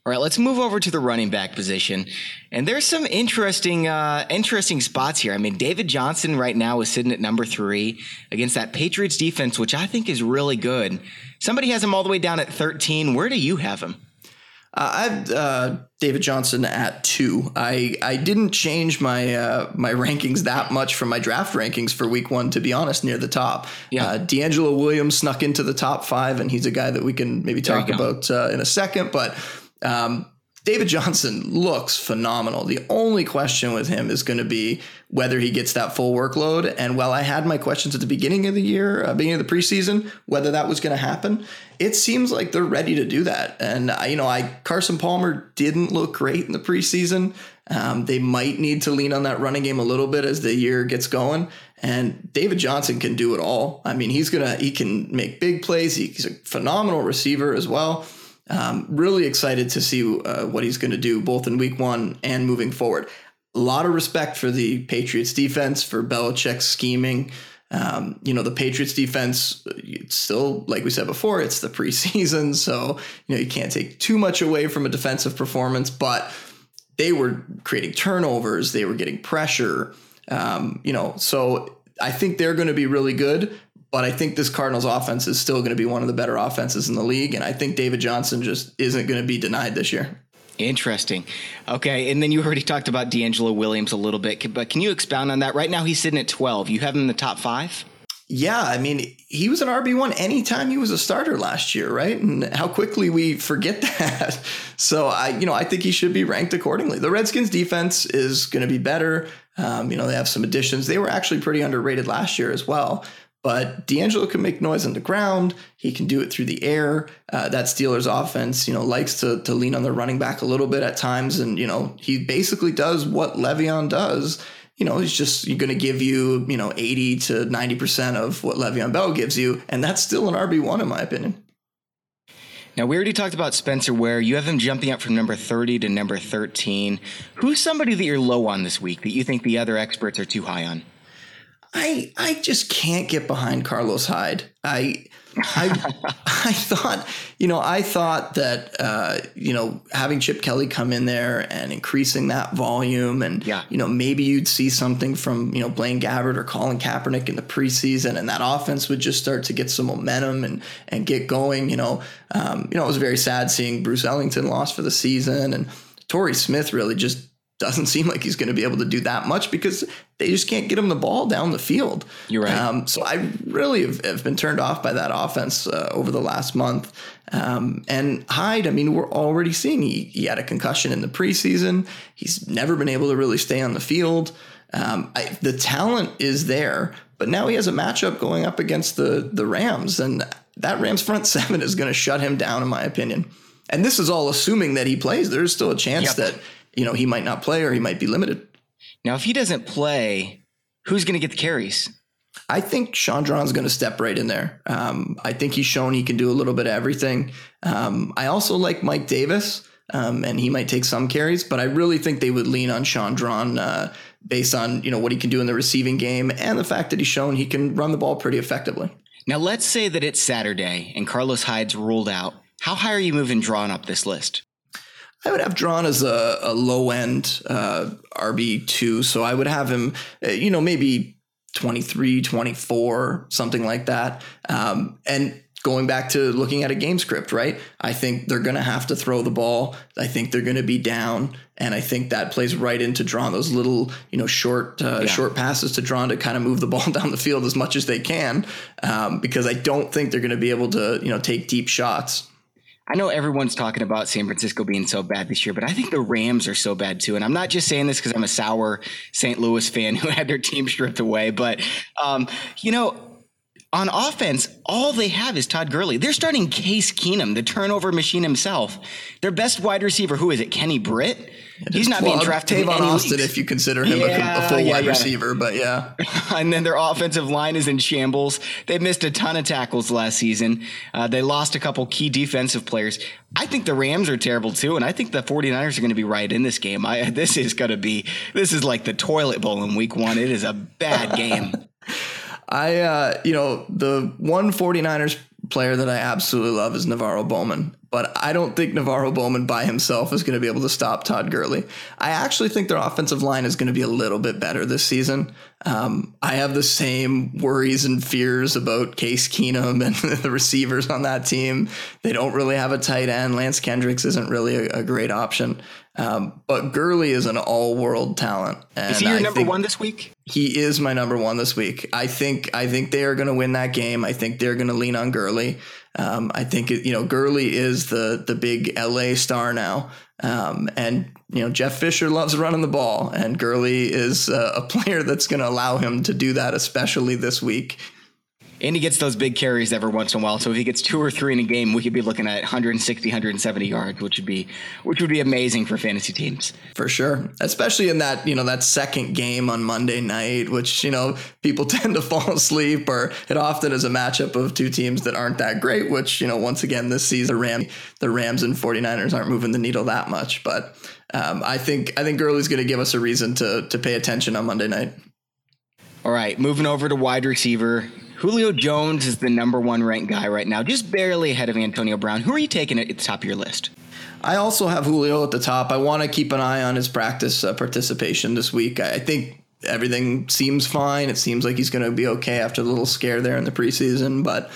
[SPEAKER 1] All right, let's move over to the running back position, and there's some interesting, uh, interesting spots here. I mean, David Johnson right now is sitting at number three against that Patriots defense, which I think is really good. Somebody has him all the way down at 13. Where do you have him?
[SPEAKER 2] Uh, I have uh, David Johnson at two. I I didn't change my uh, my rankings that much from my draft rankings for week one. To be honest, near the top. Yeah. Uh, DeAngelo Williams snuck into the top five, and he's a guy that we can maybe talk about uh, in a second. But um, David Johnson looks phenomenal. The only question with him is going to be whether he gets that full workload. And while I had my questions at the beginning of the year, uh, beginning of the preseason, whether that was going to happen, it seems like they're ready to do that. And I, you know, I Carson Palmer didn't look great in the preseason. Um, they might need to lean on that running game a little bit as the year gets going. And David Johnson can do it all. I mean, he's gonna he can make big plays. He's a phenomenal receiver as well. Um, really excited to see uh, what he's going to do both in week one and moving forward. A lot of respect for the Patriots defense, for Belichick's scheming. Um, you know, the Patriots defense, still, like we said before, it's the *laughs* preseason. So, you know, you can't take too much away from a defensive performance, but they were creating turnovers, they were getting pressure. Um, you know, so I think they're going to be really good. But I think this Cardinals offense is still going to be one of the better offenses in the league, and I think David Johnson just isn't going to be denied this year.
[SPEAKER 1] Interesting. Okay, and then you already talked about DeAngelo Williams a little bit, but can you expound on that? Right now, he's sitting at twelve. You have him in the top five.
[SPEAKER 2] Yeah, I mean, he was an RB1 anytime he was a starter last year, right? And how quickly we forget *laughs* that. So I, you know, I think he should be ranked accordingly. The Redskins defense is going to be better. Um, you know, they have some additions. They were actually pretty underrated last year as well. But DeAngelo can make noise on the ground. He can do it through the air. Uh, that Steelers offense, you know, likes to to lean on the running back a little bit at times, and you know, he basically does what Le'Veon does you know, he's just going to give you, you know, 80 to 90% of what Le'Veon Bell gives you. And that's still an RB1, in my opinion.
[SPEAKER 1] Now, we already talked about Spencer Ware. You have him jumping up from number 30 to number 13. Who's somebody that you're low on this week that you think the other experts are too high on?
[SPEAKER 2] I I just can't get behind Carlos Hyde. I I *laughs* I thought you know I thought that uh, you know having Chip Kelly come in there and increasing that volume and
[SPEAKER 1] yeah.
[SPEAKER 2] you know maybe you'd see something from you know Blaine Gabbert or Colin Kaepernick in the preseason and that offense would just start to get some momentum and and get going. You know um, you know it was very sad seeing Bruce Ellington lost for the season and Torrey Smith really just doesn't seem like he's going to be able to do that much because they just can't get him the ball down the field.
[SPEAKER 1] You're right.
[SPEAKER 2] Um, so I really have, have, been turned off by that offense uh, over the last month. Um, and Hyde, I mean, we're already seeing he, he, had a concussion in the preseason. He's never been able to really stay on the field. Um, I, the talent is there, but now he has a matchup going up against the the Rams, and that Rams front *laughs* seven is going to shut him down, in my opinion. And this is all assuming that he plays. There's still a chance yep. that you know, he might not play or he might be limited.
[SPEAKER 1] Now, if he doesn't play, who's going to get the carries?
[SPEAKER 2] I think Shaun Draughn's going to step right in there. Um, I think he's shown he can do a little bit of everything. Um, I also like Mike Davis, um, and he might take some carries, but I really think they would lean on Shaun Draughn uh, based on you know what he can do in the receiving game and the fact that he's shown he can run the ball pretty effectively.
[SPEAKER 1] Now, let's say that it's Saturday and Carlos Hyde's ruled out. How high are you moving Draughn up this list?
[SPEAKER 2] I would have Draughn as a, a low end uh, RB2. So I would have him, uh, you know, maybe 23, 24, something like that. Um, and going back to looking at a game script, right? I think they're going to have to throw the ball. I think they're going to be down. And I think that plays right into Draughn those little, you know, short, uh, yeah. short passes to Draughn to kind of move the *laughs* ball down the field as much as they can, um, because I don't think they're going to be able to, you know, take deep shots.
[SPEAKER 1] I know everyone's talking about San Francisco being so bad this year, but I think the Rams are so bad too. And I'm not just saying this because I'm a sour St. Louis fan *laughs* who had their team stripped away, but um, you know, on offense, all they have is Todd Gurley. They're starting Case Keenum, the turnover machine himself. Their best wide receiver, who is it? Kenny Britt. He's not being drafted.
[SPEAKER 2] Tavon Austin, leagues. if you consider him yeah, a, a, full yeah, wide yeah. receiver, but yeah. *laughs*
[SPEAKER 1] and then their offensive line is in shambles. They missed a ton of tackles last season. Uh, they lost a couple key defensive players. I think the Rams are terrible too, and I think the 49ers are going to be right in this game. I, *laughs* this is going to be this is like the toilet bowl in week one. It is a bad *laughs* game.
[SPEAKER 2] I, uh, you know, the one 49ers player that I absolutely love is NaVorro Bowman, but I don't think NaVorro Bowman by himself is going to be able to stop Todd Gurley. I actually think their offensive line is going to be a little bit better this season. Um, I have the same worries and fears about Case Keenum and *laughs* the receivers on that team. They don't really have a tight end. Lance Kendricks isn't really a, a great option. Um, but Gurley is an all-world talent.
[SPEAKER 1] And is he your I number one this week?
[SPEAKER 2] He is my number one this week. I think I think they are going to win that game. I think they're going to lean on Gurley. Um, I think you know Gurley is the the big LA star now, um, and you know Jeff Fisher loves running the ball, and Gurley is uh, a *laughs* player that's going to allow him to do that, especially this week
[SPEAKER 1] and he gets those big carries every once in a while. So if he gets two or three in a game, we could be looking at 160, 170 yards, which would be which would be amazing for fantasy teams.
[SPEAKER 2] For sure, especially in that you know that second game on Monday night, which you know people *laughs* tend to fall asleep, or it often is a matchup of two teams that aren't that great. Which you know once again this season, the Ram, the Rams and 49ers aren't moving the needle that much, but. Um, I think I think Gurley's going to give us a reason to to pay attention on Monday night.
[SPEAKER 1] All right, moving over to wide receiver. Julio Jones is the number one ranked guy right now, just barely ahead of Antonio Brown. Who are you taking at the top of your list?
[SPEAKER 2] I also have Julio at the top. I want to keep an eye on his practice uh, participation this week. I, I think everything seems fine. It seems like he's going to be okay after the little scare there in the preseason, but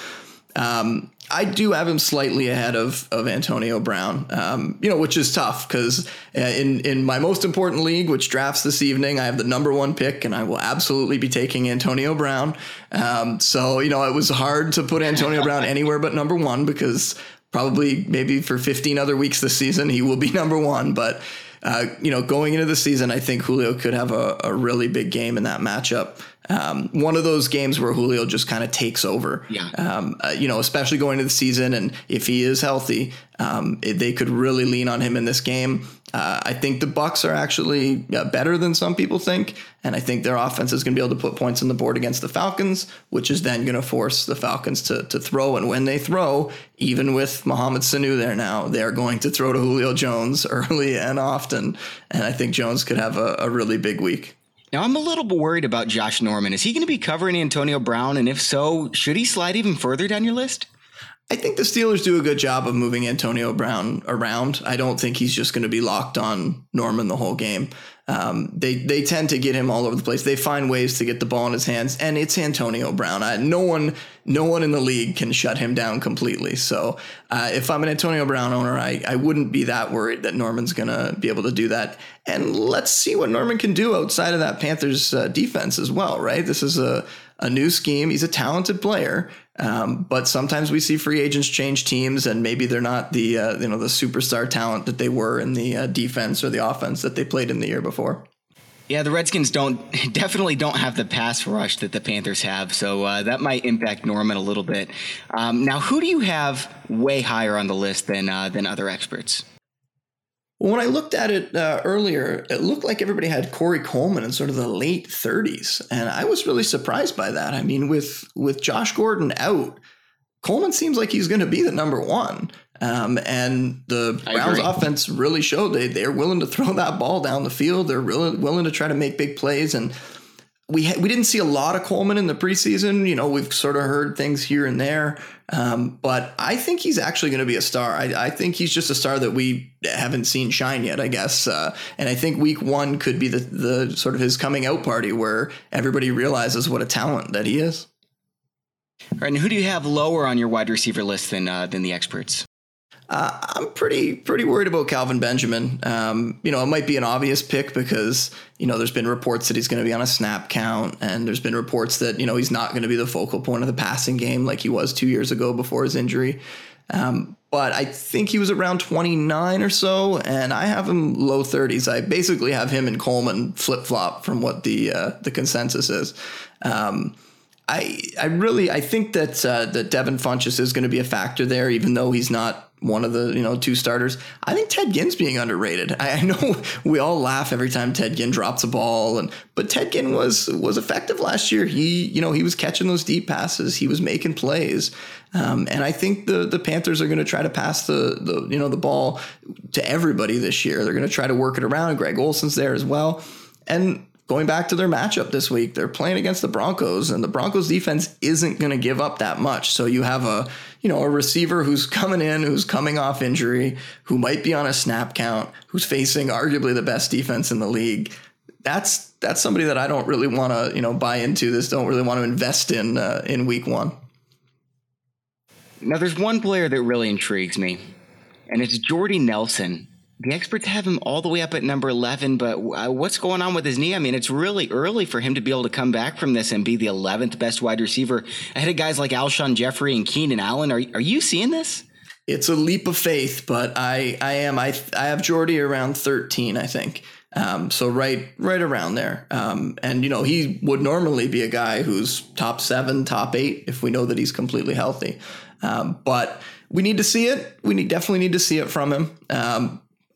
[SPEAKER 2] um, I do have him slightly ahead of of Antonio Brown, um, you know, which is tough because uh, in in my most important league, which drafts this evening, I have the number one pick, and I will absolutely be taking Antonio Brown. Um, so you know, it was hard to put Antonio Brown *laughs* anywhere but number one because probably maybe for 15 other weeks this season he will be *laughs* number one, but. Uh, you know, going into the season, I think Julio could have a, a really big game in that matchup um, one of those games where Julio just kind of takes over.
[SPEAKER 1] Yeah.
[SPEAKER 2] Um, uh, you know, especially going into the season, and if he is healthy, um, it, they could really lean on him in this game. Uh, I think the Bucs are actually uh, better than some people think, and I think their offense is going to be able to put points on the board against the Falcons, which is then going to force the Falcons to to throw. And when they throw, even with Mohamed Sanu there now, they are going to throw to Julio Jones *laughs* early and often, and I think Jones could have a, a really big week.
[SPEAKER 1] Now, I'm a little bit worried about Josh Norman. Is he going to be covering Antonio Brown? And if so, should he slide even further down your list?
[SPEAKER 2] I think the Steelers do a good job of moving Antonio Brown around. I don't think he's just going to be locked on Norman the whole game. Um, they they tend to get him all over the place. They find ways to get the ball in his hands, and it's Antonio Brown. I, no one no one in the league can shut him down completely. So uh, if I'm an Antonio Brown owner, I I wouldn't be that worried that Norman's gonna be able to do that. And let's see what Norman can do outside of that Panthers uh, defense as well. Right, this is a a new scheme. He's a talented player, um, but sometimes we see free agents change teams, and maybe they're not the uh, you know the superstar talent that they were in the uh, defense or the offense that they played in the year before.
[SPEAKER 1] Yeah, the Redskins don't *laughs* definitely don't have the pass rush that the Panthers have, so uh, that might impact Norman a little bit. Um, now, who do you have way higher on the list than uh, than other experts?
[SPEAKER 2] When I looked at it uh, earlier, it looked like everybody had Corey Coleman in sort of the late 30s, and I was really surprised by that. I mean, with with Josh Gordon out, Coleman seems like he's going to be the number one. Um, and the Browns offense really showed they they're willing to throw *laughs* that ball down the field. They're really willing to try to make big plays and we ha- we didn't see a lot of Coleman in the preseason. You know, we've sort of heard things here and there, um, but I think he's actually going to be a star. I, I, think he's just a star that we haven't seen shine yet. I guess, uh, and I think Week One could be the the sort of his coming out party where everybody realizes what a talent that he is.
[SPEAKER 1] All right, and who do you have lower on your wide receiver list than uh, than the experts?
[SPEAKER 2] Uh, I'm pretty pretty worried about Kelvin Benjamin. Um, you know, it might be an obvious pick because you know there's been reports that he's going to be on a snap count, and there's been reports that you know he's not going to be the focal point of the passing game like he was two years ago before his injury. Um, but I think he was around 29 or so, and I have him low 30s. I basically have him and Coleman flip flop from what the uh, the consensus is. Um, I I really I think that uh, that Devin Funchess is going to be a factor there, even though he's not one of the you know two starters. I think Ted Ginn's being underrated. I, I, know *laughs* we all laugh every time Ted Ginn drops a ball, and but Ted Ginn was was effective last year. He you know he was catching those deep passes. He was making plays, um, and I think the the Panthers are going to try to pass the the you know the ball to everybody this year. They're going to try to work it around. Greg Olsen's there as well, and going back to their matchup this week, they're playing against the Broncos, and the Broncos defense isn't going to give up that much. So you have a you know a receiver who's coming in, who's coming off injury, who might be on a snap count, who's facing arguably the best defense in the league. That's that's somebody that I don't really want to you know buy into. This don't really want to invest in uh, in week one.
[SPEAKER 1] Now, there's one player that really intrigues me, and it's Jordy Nelson the experts have him all the way up at number 11, but uh, what's going on with his knee? I mean, it's really early for him to be able to come back from this and be the 11th best wide receiver ahead of guys like Alshon Jeffery and Keenan Allen. Are, are you seeing this?
[SPEAKER 2] It's a leap of faith, but I, I am. I, I have Jordy around 13, I think. Um, so right, right around there. Um, and you know, he would normally be a guy who's top seven, top eight, if we know that he's completely healthy. Um, but we need to see it. We need, definitely need to see it from him.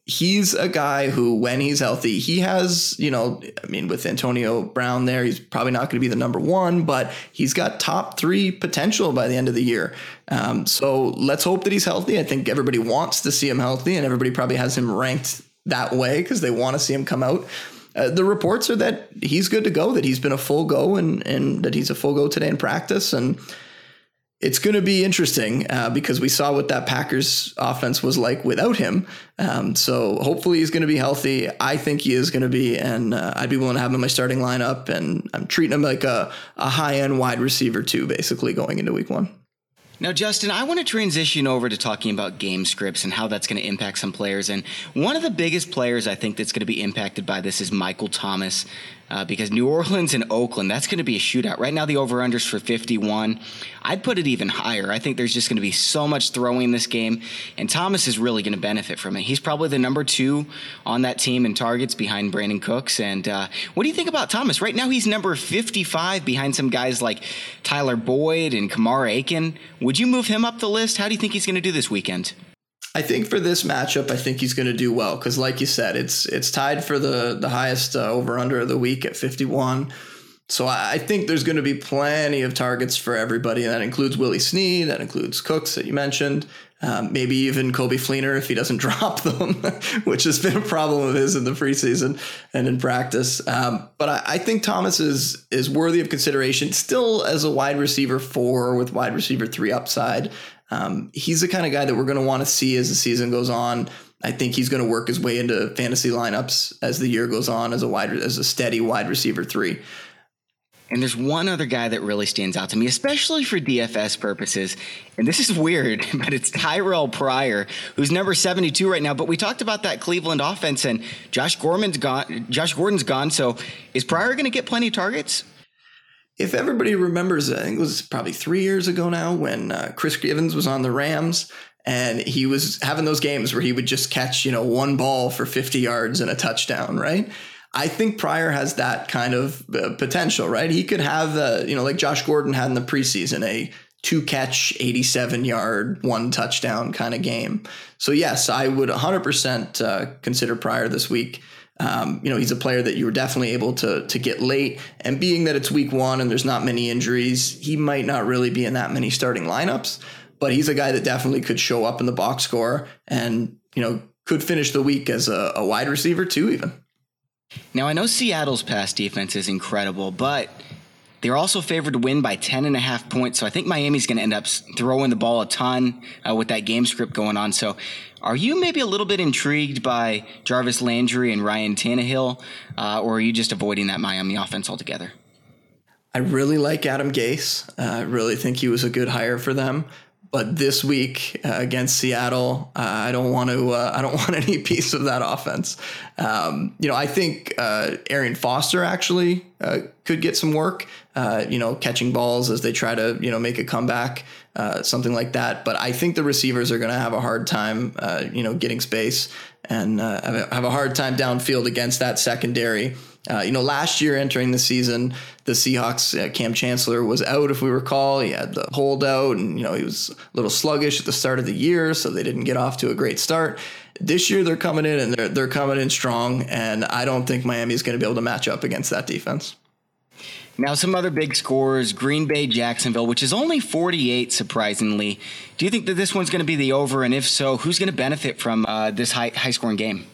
[SPEAKER 2] He's a guy who, when he's healthy, he has, you know, I mean, with Antonio Brown there, he's probably not going to be the number one, but he's got top three potential by the end of the year. Um, so let's hope that he's healthy. I think everybody wants to see him healthy, and everybody probably has him ranked that way because they want to see him come out. Uh, the reports are that he's good to go, that he's been a full go, and and that he's a full go today in practice, and it's going to be interesting uh, because we saw what that Packers offense was like without him. Um, so hopefully he's going to be healthy. I think he is going to be, and uh, I'd be willing to have him in my starting lineup. And I'm treating him like a, a high end wide receiver too, basically going into week one.
[SPEAKER 1] Now, Justin, I want to transition over to talking about game scripts and how that's going to impact some players. And one of the biggest players I think that's going to be impacted by this is Michael Thomas uh, because New Orleans and Oakland, that's going to be a shootout. Right now, the over unders for 51. I'd put it even higher. I think there's just going to be so much throwing in this game, and Thomas is really going to benefit from it. He's probably the number two on that team in targets behind Brandin Cooks. And uh, what do you think about Thomas? Right now, he's number 55 behind some guys like Tyler Boyd and Kamar Aiken. Would you move him up the list? How do you think he's going to do this weekend?
[SPEAKER 2] I think for this matchup, I think he's going to do well because, like you said, it's it's tied for the the highest uh, over under of the week at 51. So I think there's going to be plenty of targets for everybody. And that includes Willie Snead, that includes Cooks that you mentioned, um, maybe even Coby Fleener if he doesn't *laughs* drop them, which has been a problem of his in the preseason and in practice. Um, but I, I, think Thomas is is worthy of consideration still as a wide receiver four with wide receiver three upside. Um, he's the kind of guy that we're going to want to see as the season goes on. I think he's going to work his way into fantasy lineups as the year goes on as a wide as a steady wide receiver three.
[SPEAKER 1] And there's one other guy that really stands out to me, especially for DFS purposes. And this is *laughs* weird, but it's Terrelle Pryor, who's number 72 right now. But we talked about that Cleveland offense, and Josh Gordon's gone. Josh Gordon's gone. So is Pryor going to get plenty of targets?
[SPEAKER 2] If everybody remembers, I think it was probably three years ago now when uh, Chris Givens was on the Rams and he was having those games where he would just catch, you know, one ball for 50 yards and a touchdown, right? I think Pryor has that kind of uh, potential, right? He could have the, you know, like Josh Gordon had in the preseason, a two catch, 87 yard, one touchdown kind of game. So, yes, I would 100% uh, consider Pryor this week. Um, you know, he's a player that you were definitely able to to get late. And being that it's week one and there's not many injuries, he might not really be in that many starting lineups. But he's a guy that definitely could show up in the box score and you know could finish the week as a, a wide receiver too, even.
[SPEAKER 1] Now I know Seattle's pass defense is incredible, but they're also favored to win by 10 and a half points. So I think Miami's going to end up throwing the ball a ton uh, with that game script going on. So are you maybe a little bit intrigued by Jarvis Landry and Ryan Tannehill, uh, or are you just avoiding that Miami offense altogether?
[SPEAKER 2] I really like Adam Gase. Uh, I really think he was a good hire for them. But this week uh, against Seattle, uh, I don't want to. Uh, *laughs* I don't want any piece of that offense. Um, you know, I think uh, Arian Foster actually uh, could get some work. Uh, you know, catching balls as they try to you know make a comeback, something like that. But I think the receivers are going to have a hard time. you know, getting space and have a hard time downfield against that secondary. Uh, you know, last year entering the season, the Seahawks, uh, Kam Chancellor was out, if we recall. He had the holdout, and, you know, he was a little sluggish at the start of the year, so they didn't get off to a great start. This year, they're coming in and they're, they're coming in strong, and I don't think Miami's going to be able to match up against that defense.
[SPEAKER 1] Now, some other big scores Green Bay, Jacksonville, which is only 48, surprisingly. Do you think that this one's going to be the over? And if so, who's going to benefit from uh, this high, high scoring game?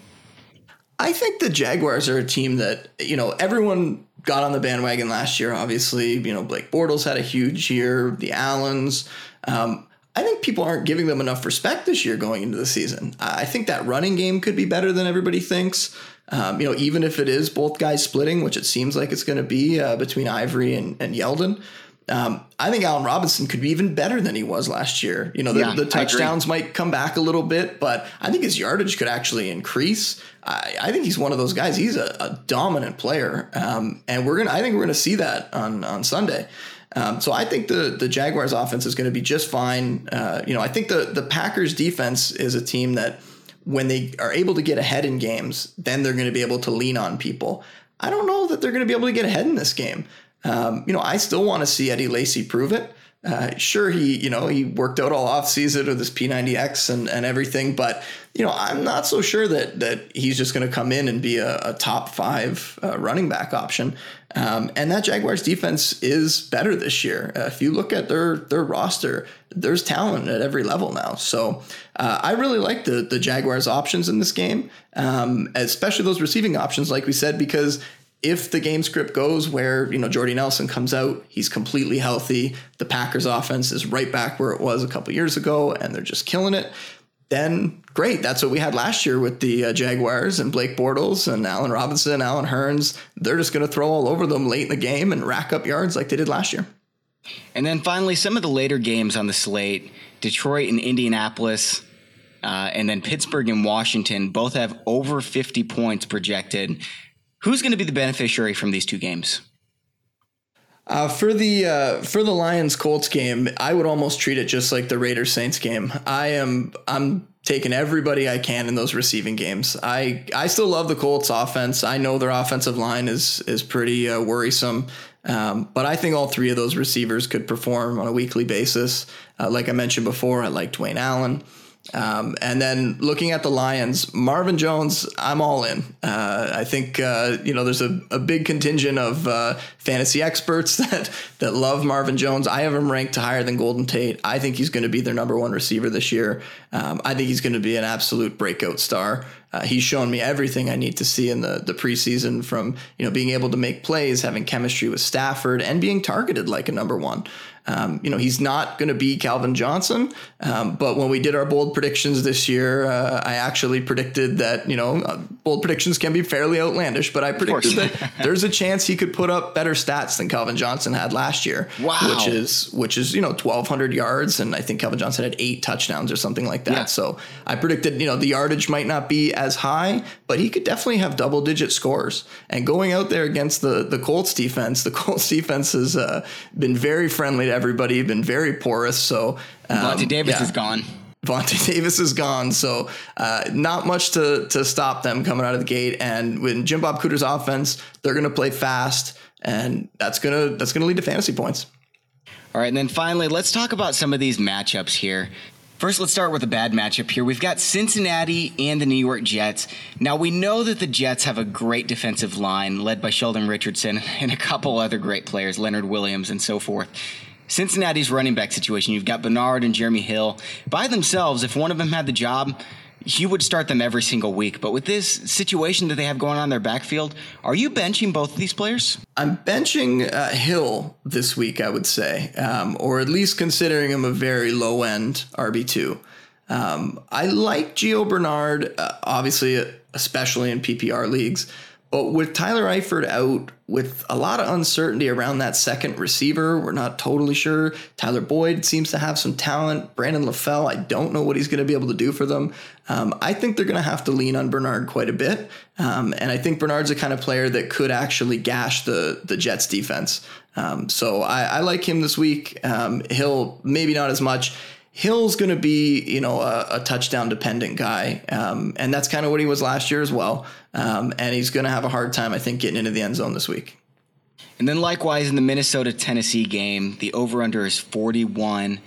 [SPEAKER 2] I think the Jaguars are a team that, you know, everyone got on the bandwagon last year, obviously. You know, Blake Bortles had a huge year, the Allens. Um, I think people aren't giving them enough respect this year going into the season. I think that running game could be better than everybody thinks. Um, you know, even if it is both guys splitting, which it seems like it's going to be uh, between Ivory and, and Yeldon. Um, I think Allen Robinson could be even better than he was last year. You know, the, yeah, the touchdowns might come back a little bit, but I think his yardage could actually increase. I, I think he's one of those guys. He's a, a dominant player, um, and we're gonna. I think we're gonna see that on on Sunday. Um, so I think the the Jaguars offense is going to be just fine. Uh, you know, I think the the Packers defense is a team that when they are able to get ahead in games, then they're going to be able to lean on people. I don't know that they're going to be able to get ahead in this game. Um, you know, I still want to see Eddie Lacy prove it. Uh, sure, he you know he worked out all off season with this P90X and, and everything, but you know I'm not so sure that that he's just going to come in and be a, a top five uh, running back option. Um, and that Jaguars defense is better this year. Uh, if you look at their their roster, there's talent at every level now. So uh, I really like the the Jaguars options in this game, um, especially those receiving options, like we said, because if the game script goes where, you know, Jordy Nelson comes out, he's completely healthy, the Packers offense is right back where it was a couple years ago and they're just killing it, then great. That's what we had last year with the uh, Jaguars and Blake Bortles and Allen Robinson, and Allen Hurns. They're just going to throw all over them late in the game and rack up yards like they did last year.
[SPEAKER 1] And then finally, some of the later games on the slate Detroit and Indianapolis, uh, and then Pittsburgh and Washington both have over 50 points projected. Who's going to be the beneficiary from these two games?
[SPEAKER 2] Uh, for the uh, for the Lions Colts game, I would almost treat it just like the Raiders Saints game. I am I'm taking everybody I can in those receiving games. I I still love the Colts offense. I know their offensive line is is pretty uh, worrisome, um, but I think all three of those receivers could perform on a weekly basis. Uh, like I mentioned before, I like Dwayne Allen. Um, and then looking at the Lions, Marvin Jones, I'm all in. Uh, I think uh, you know there's a, a big contingent of uh, fantasy experts *laughs* that that love Marvin Jones. I have him ranked higher than Golden Tate. I think he's going to be their number one receiver this year. Um, I think he's going to be an absolute breakout star. Uh, he's shown me everything I need to see in the the preseason, from you know being able to make plays, having chemistry with Stafford, and being targeted like a number one. Um, you know, he's not going to be Calvin Johnson. Um, but when we did our bold predictions this year, uh, I actually predicted that, you know, uh, bold predictions can be fairly outlandish, but I predicted that there's a chance he could put up better stats than Calvin Johnson had last year.
[SPEAKER 1] Wow.
[SPEAKER 2] Which is, which is, you know, 1,200 yards. And I think Calvin Johnson had eight touchdowns or something like that. Yeah. So I predicted, you know, the yardage might not be as high, but he could definitely have double digit scores. And going out there against the, the Colts defense, the *laughs* Colts defense has uh, been very friendly to everybody, been very porous. So
[SPEAKER 1] um, Vontae Davis yeah. is gone.
[SPEAKER 2] Vontae *laughs* Davis is gone, so uh, not much to to stop them coming out of the gate. And when Jim Bob Cooter's offense, they're going to play fast, and that's gonna that's gonna lead to fantasy points.
[SPEAKER 1] All right, and then finally, let's talk about some of these matchups here. First, let's start with a bad matchup here. We've got Cincinnati and the New York Jets. Now, we know that the Jets have a great defensive line led by Sheldon Richardson and a couple other great players, Leonard Williams and so forth. Cincinnati's running back situation, you've got Bernard and Jeremy Hill. By themselves, if one of them had the job, you would start them every single week. But with this situation that they have going on in their backfield, are you benching both of these players?
[SPEAKER 2] I'm benching uh, Hill this week, I would say, um, or at least considering him a very low end RB2. Um, I like Gio Bernard, uh, obviously, especially in PPR leagues. But with Tyler Eifert out, with a lot of uncertainty around that second receiver, we're not totally sure. Tyler Boyd seems to have some talent. Brandon LaFell, I don't know what he's going to be able to do for them. Um, I think they're going to have to lean on Bernard quite a bit. Um, and I think Bernard's a kind of player that could actually gash the, the Jets defense. Um, so I, I, like him this week. Um, he'll maybe not as much. Hill's going to be, you know, a, a touchdown dependent guy, um, and that's kind of what he was last year as well. Um, and he's going to have a hard time, I think, getting into the end zone this week.
[SPEAKER 1] And then likewise in the Minnesota Tennessee game, the over under is 41.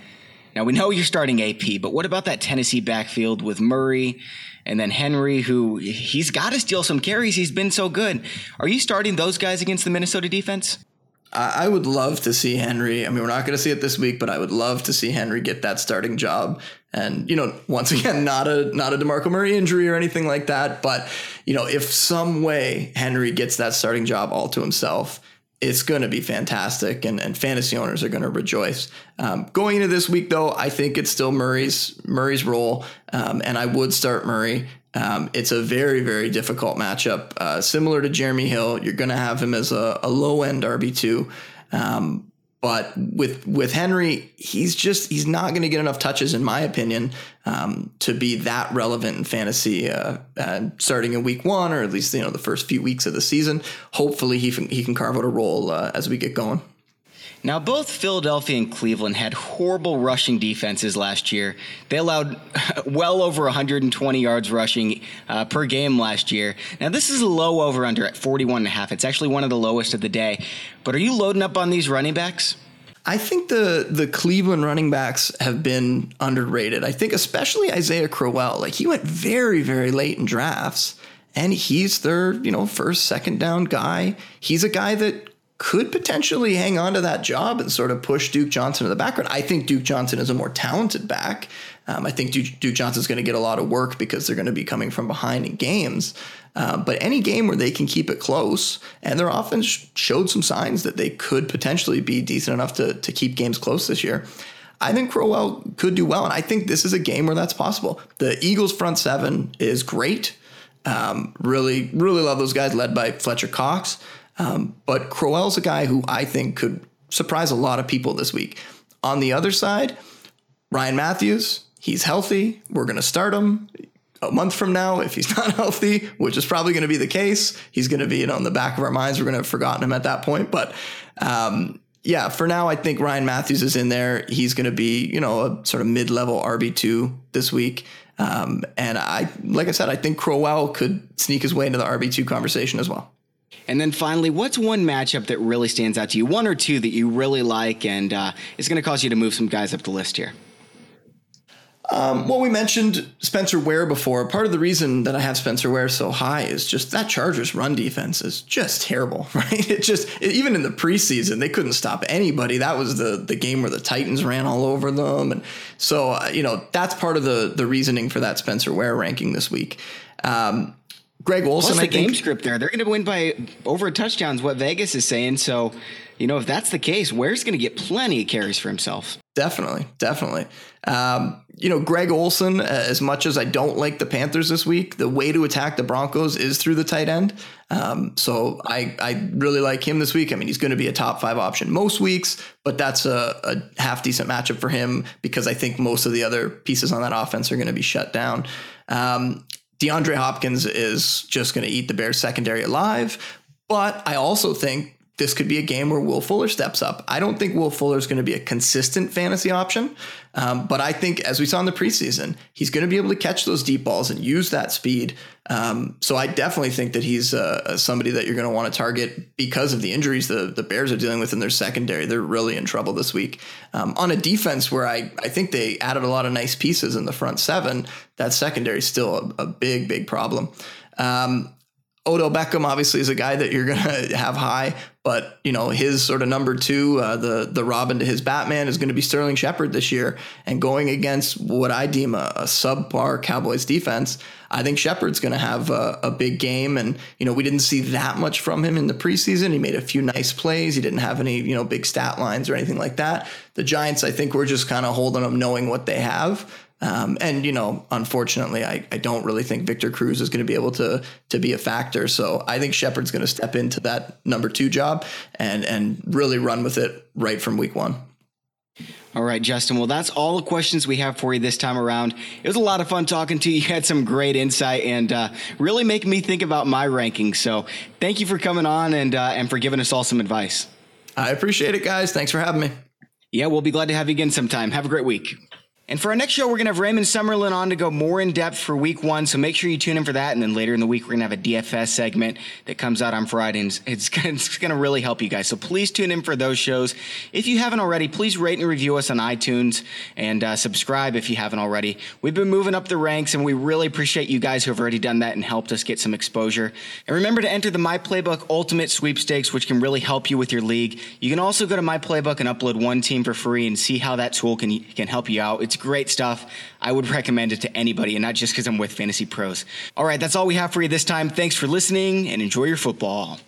[SPEAKER 1] Now we know you're starting AP, but what about that Tennessee backfield with Murray and then Henry, who he's got to steal some carries. He's been so good. Are you starting those guys against the Minnesota defense?
[SPEAKER 2] I would love to see Henry. I mean, we're not going to see it this week, but I would love to see Henry get that starting job. And you know, once again, not a not a DeMarco Murray injury or anything like that. But you know, if some way Henry gets that starting job all to himself, it's going to be fantastic, and, and fantasy owners are going to rejoice. Um, going into this week, though, I think it's still Murray's Murray's role, um, and I would start Murray. Um, it's a very, very difficult matchup. Uh, similar to Jeremy Hill, you're going to have him as a, a low end RB2. Um, but with with Henry, he's just he's not going to get enough touches, in my opinion, um, to be that relevant in fantasy. Uh, uh, starting in week one, or at least you know the first few weeks of the season. Hopefully, he can, he can carve out a role uh, as we get going.
[SPEAKER 1] Now, both Philadelphia and Cleveland had horrible rushing defenses last year. They allowed *laughs* well over 120 yards rushing uh, per game last year. Now, this is a low over under at 41 and a half. It's actually one of the lowest of the day. But are you loading up on these running backs?
[SPEAKER 2] I think the the Cleveland running backs have been underrated. I think especially Isaiah Crowell. Like he went very very late in drafts and he's their, you know, first second down guy. He's a guy that could potentially hang on to that job and sort of push Duke Johnson to the background. I think Duke Johnson is a more talented back. Um, I think Duke, Duke Johnson is going to get a lot of work because they're going to be coming from behind in games. Uh, but any game where they can keep it close, and their offense showed some signs that they could potentially be decent enough to, to keep games close this year. I think Crowell could do well, and I think this is a game where that's possible. The Eagles' front seven is great. Um, really, really love those guys led by Fletcher Cox. Um, but Crowell's a guy who I think could surprise a lot of people this week. On the other side, Ryan Mathews, he's healthy. We're going to start him a month from now, if he's *laughs* not healthy, which is probably going to be the case, he's going to be you know, in the back of our minds. We're going to have forgotten him at that point. But um, yeah, for now, I think Ryan Mathews is in there. He's going to be, you know, a sort of mid-level RB two this week. Um, and I, like I said, I think Crowell could sneak his way into the RB two conversation as well.
[SPEAKER 1] And then finally, what's one matchup that really stands out to you? One or two that you really like, and uh, it's going to cause you to move some guys up the list here.
[SPEAKER 2] Um, well, we mentioned Spencer Ware before. Part of the reason that I have Spencer Ware so high is just that Chargers run defense is just terrible, *laughs* right? It just it, even in the preseason they couldn't stop anybody. That was the the game where the Titans ran all over them, and so uh, you know that's part of the the reasoning for that Spencer Ware ranking this week. Um, Greg Olsen.
[SPEAKER 1] Plus the I think, game script there, they're going to win by over a touchdowns. What Vegas is saying, so you know if that's the case, Ware's going to get plenty of carries for himself.
[SPEAKER 2] Definitely, definitely. Um, you know, Greg Olsen, as much as I don't like the Panthers this week, the way to attack the Broncos is through the tight end. Um, so I, I really like him this week. I mean, he's going to be a top five option most weeks, but that's a, a half decent matchup for him because I think most of the other pieces on that offense are going to be shut down. Um, DeAndre Hopkins is just going to eat the Bears secondary alive. But I also think this could be a game where Will Fuller steps up. I don't think Will Fuller is going to be a consistent fantasy option, um, but I think, as we saw in the preseason, he's going to be able to catch those deep balls and use that speed. Um, so I definitely think that he's uh, somebody that you're going to want to target because of the injuries the, the Bears are dealing with in their secondary. They're really in trouble this week. Um, on a defense where I, I think they added a lot of nice pieces in the front seven, that secondary is still a, a big, big problem. Um, Odell Beckham obviously is a guy that you're to *laughs* have high, but you know his sort of number two, uh, the the Robin to his Batman is going to be Sterling Shepard this year, and going against what I deem a, a subpar Cowboys defense, I think Shepard's going to have a, a, big game. And you know we didn't see that much from him in the preseason. He made a few nice plays. He didn't have any you know big stat lines or anything like that. The Giants, I think, were just kind of holding them, knowing what they have. Um, and you know, unfortunately, I, I don't really think Victor Cruz is going to be able to to be a factor. So I think Shepard's going to step into that number two job and and really run with it right from week one.
[SPEAKER 1] All right, Justin. Well, that's all the questions we have for you this time around. It was a lot of fun talking to you. *laughs* You had some great insight and uh, really make me think about my rankings. So, thank you for coming on and uh, and for giving us all some advice.
[SPEAKER 2] I appreciate it, guys. Thanks for having me.
[SPEAKER 1] Yeah, we'll be glad to have you again sometime. Have a great week. And for our next show, we're going to have Raymond Summerlin on to go more in depth for week one. So make sure you tune in for that. And then later in the week, we're going to have a DFS segment that comes out on Fridays. It's, it's going *laughs* to really help you guys. So please tune in for those shows. If you haven't already, please rate and review us on iTunes and uh, subscribe if you haven't already. We've been moving up the ranks and we really appreciate you guys who have already done that and helped us get some exposure. And remember to enter the My Playbook Ultimate Sweepstakes, which can really help you with your league. You can also go to My Playbook and upload one team for free and see how that tool can, can help you out. It's great stuff. I would recommend it to anybody, and not just because I'm with Fantasy Pros. All right, that's all we have for you this time. Thanks for listening and enjoy your football.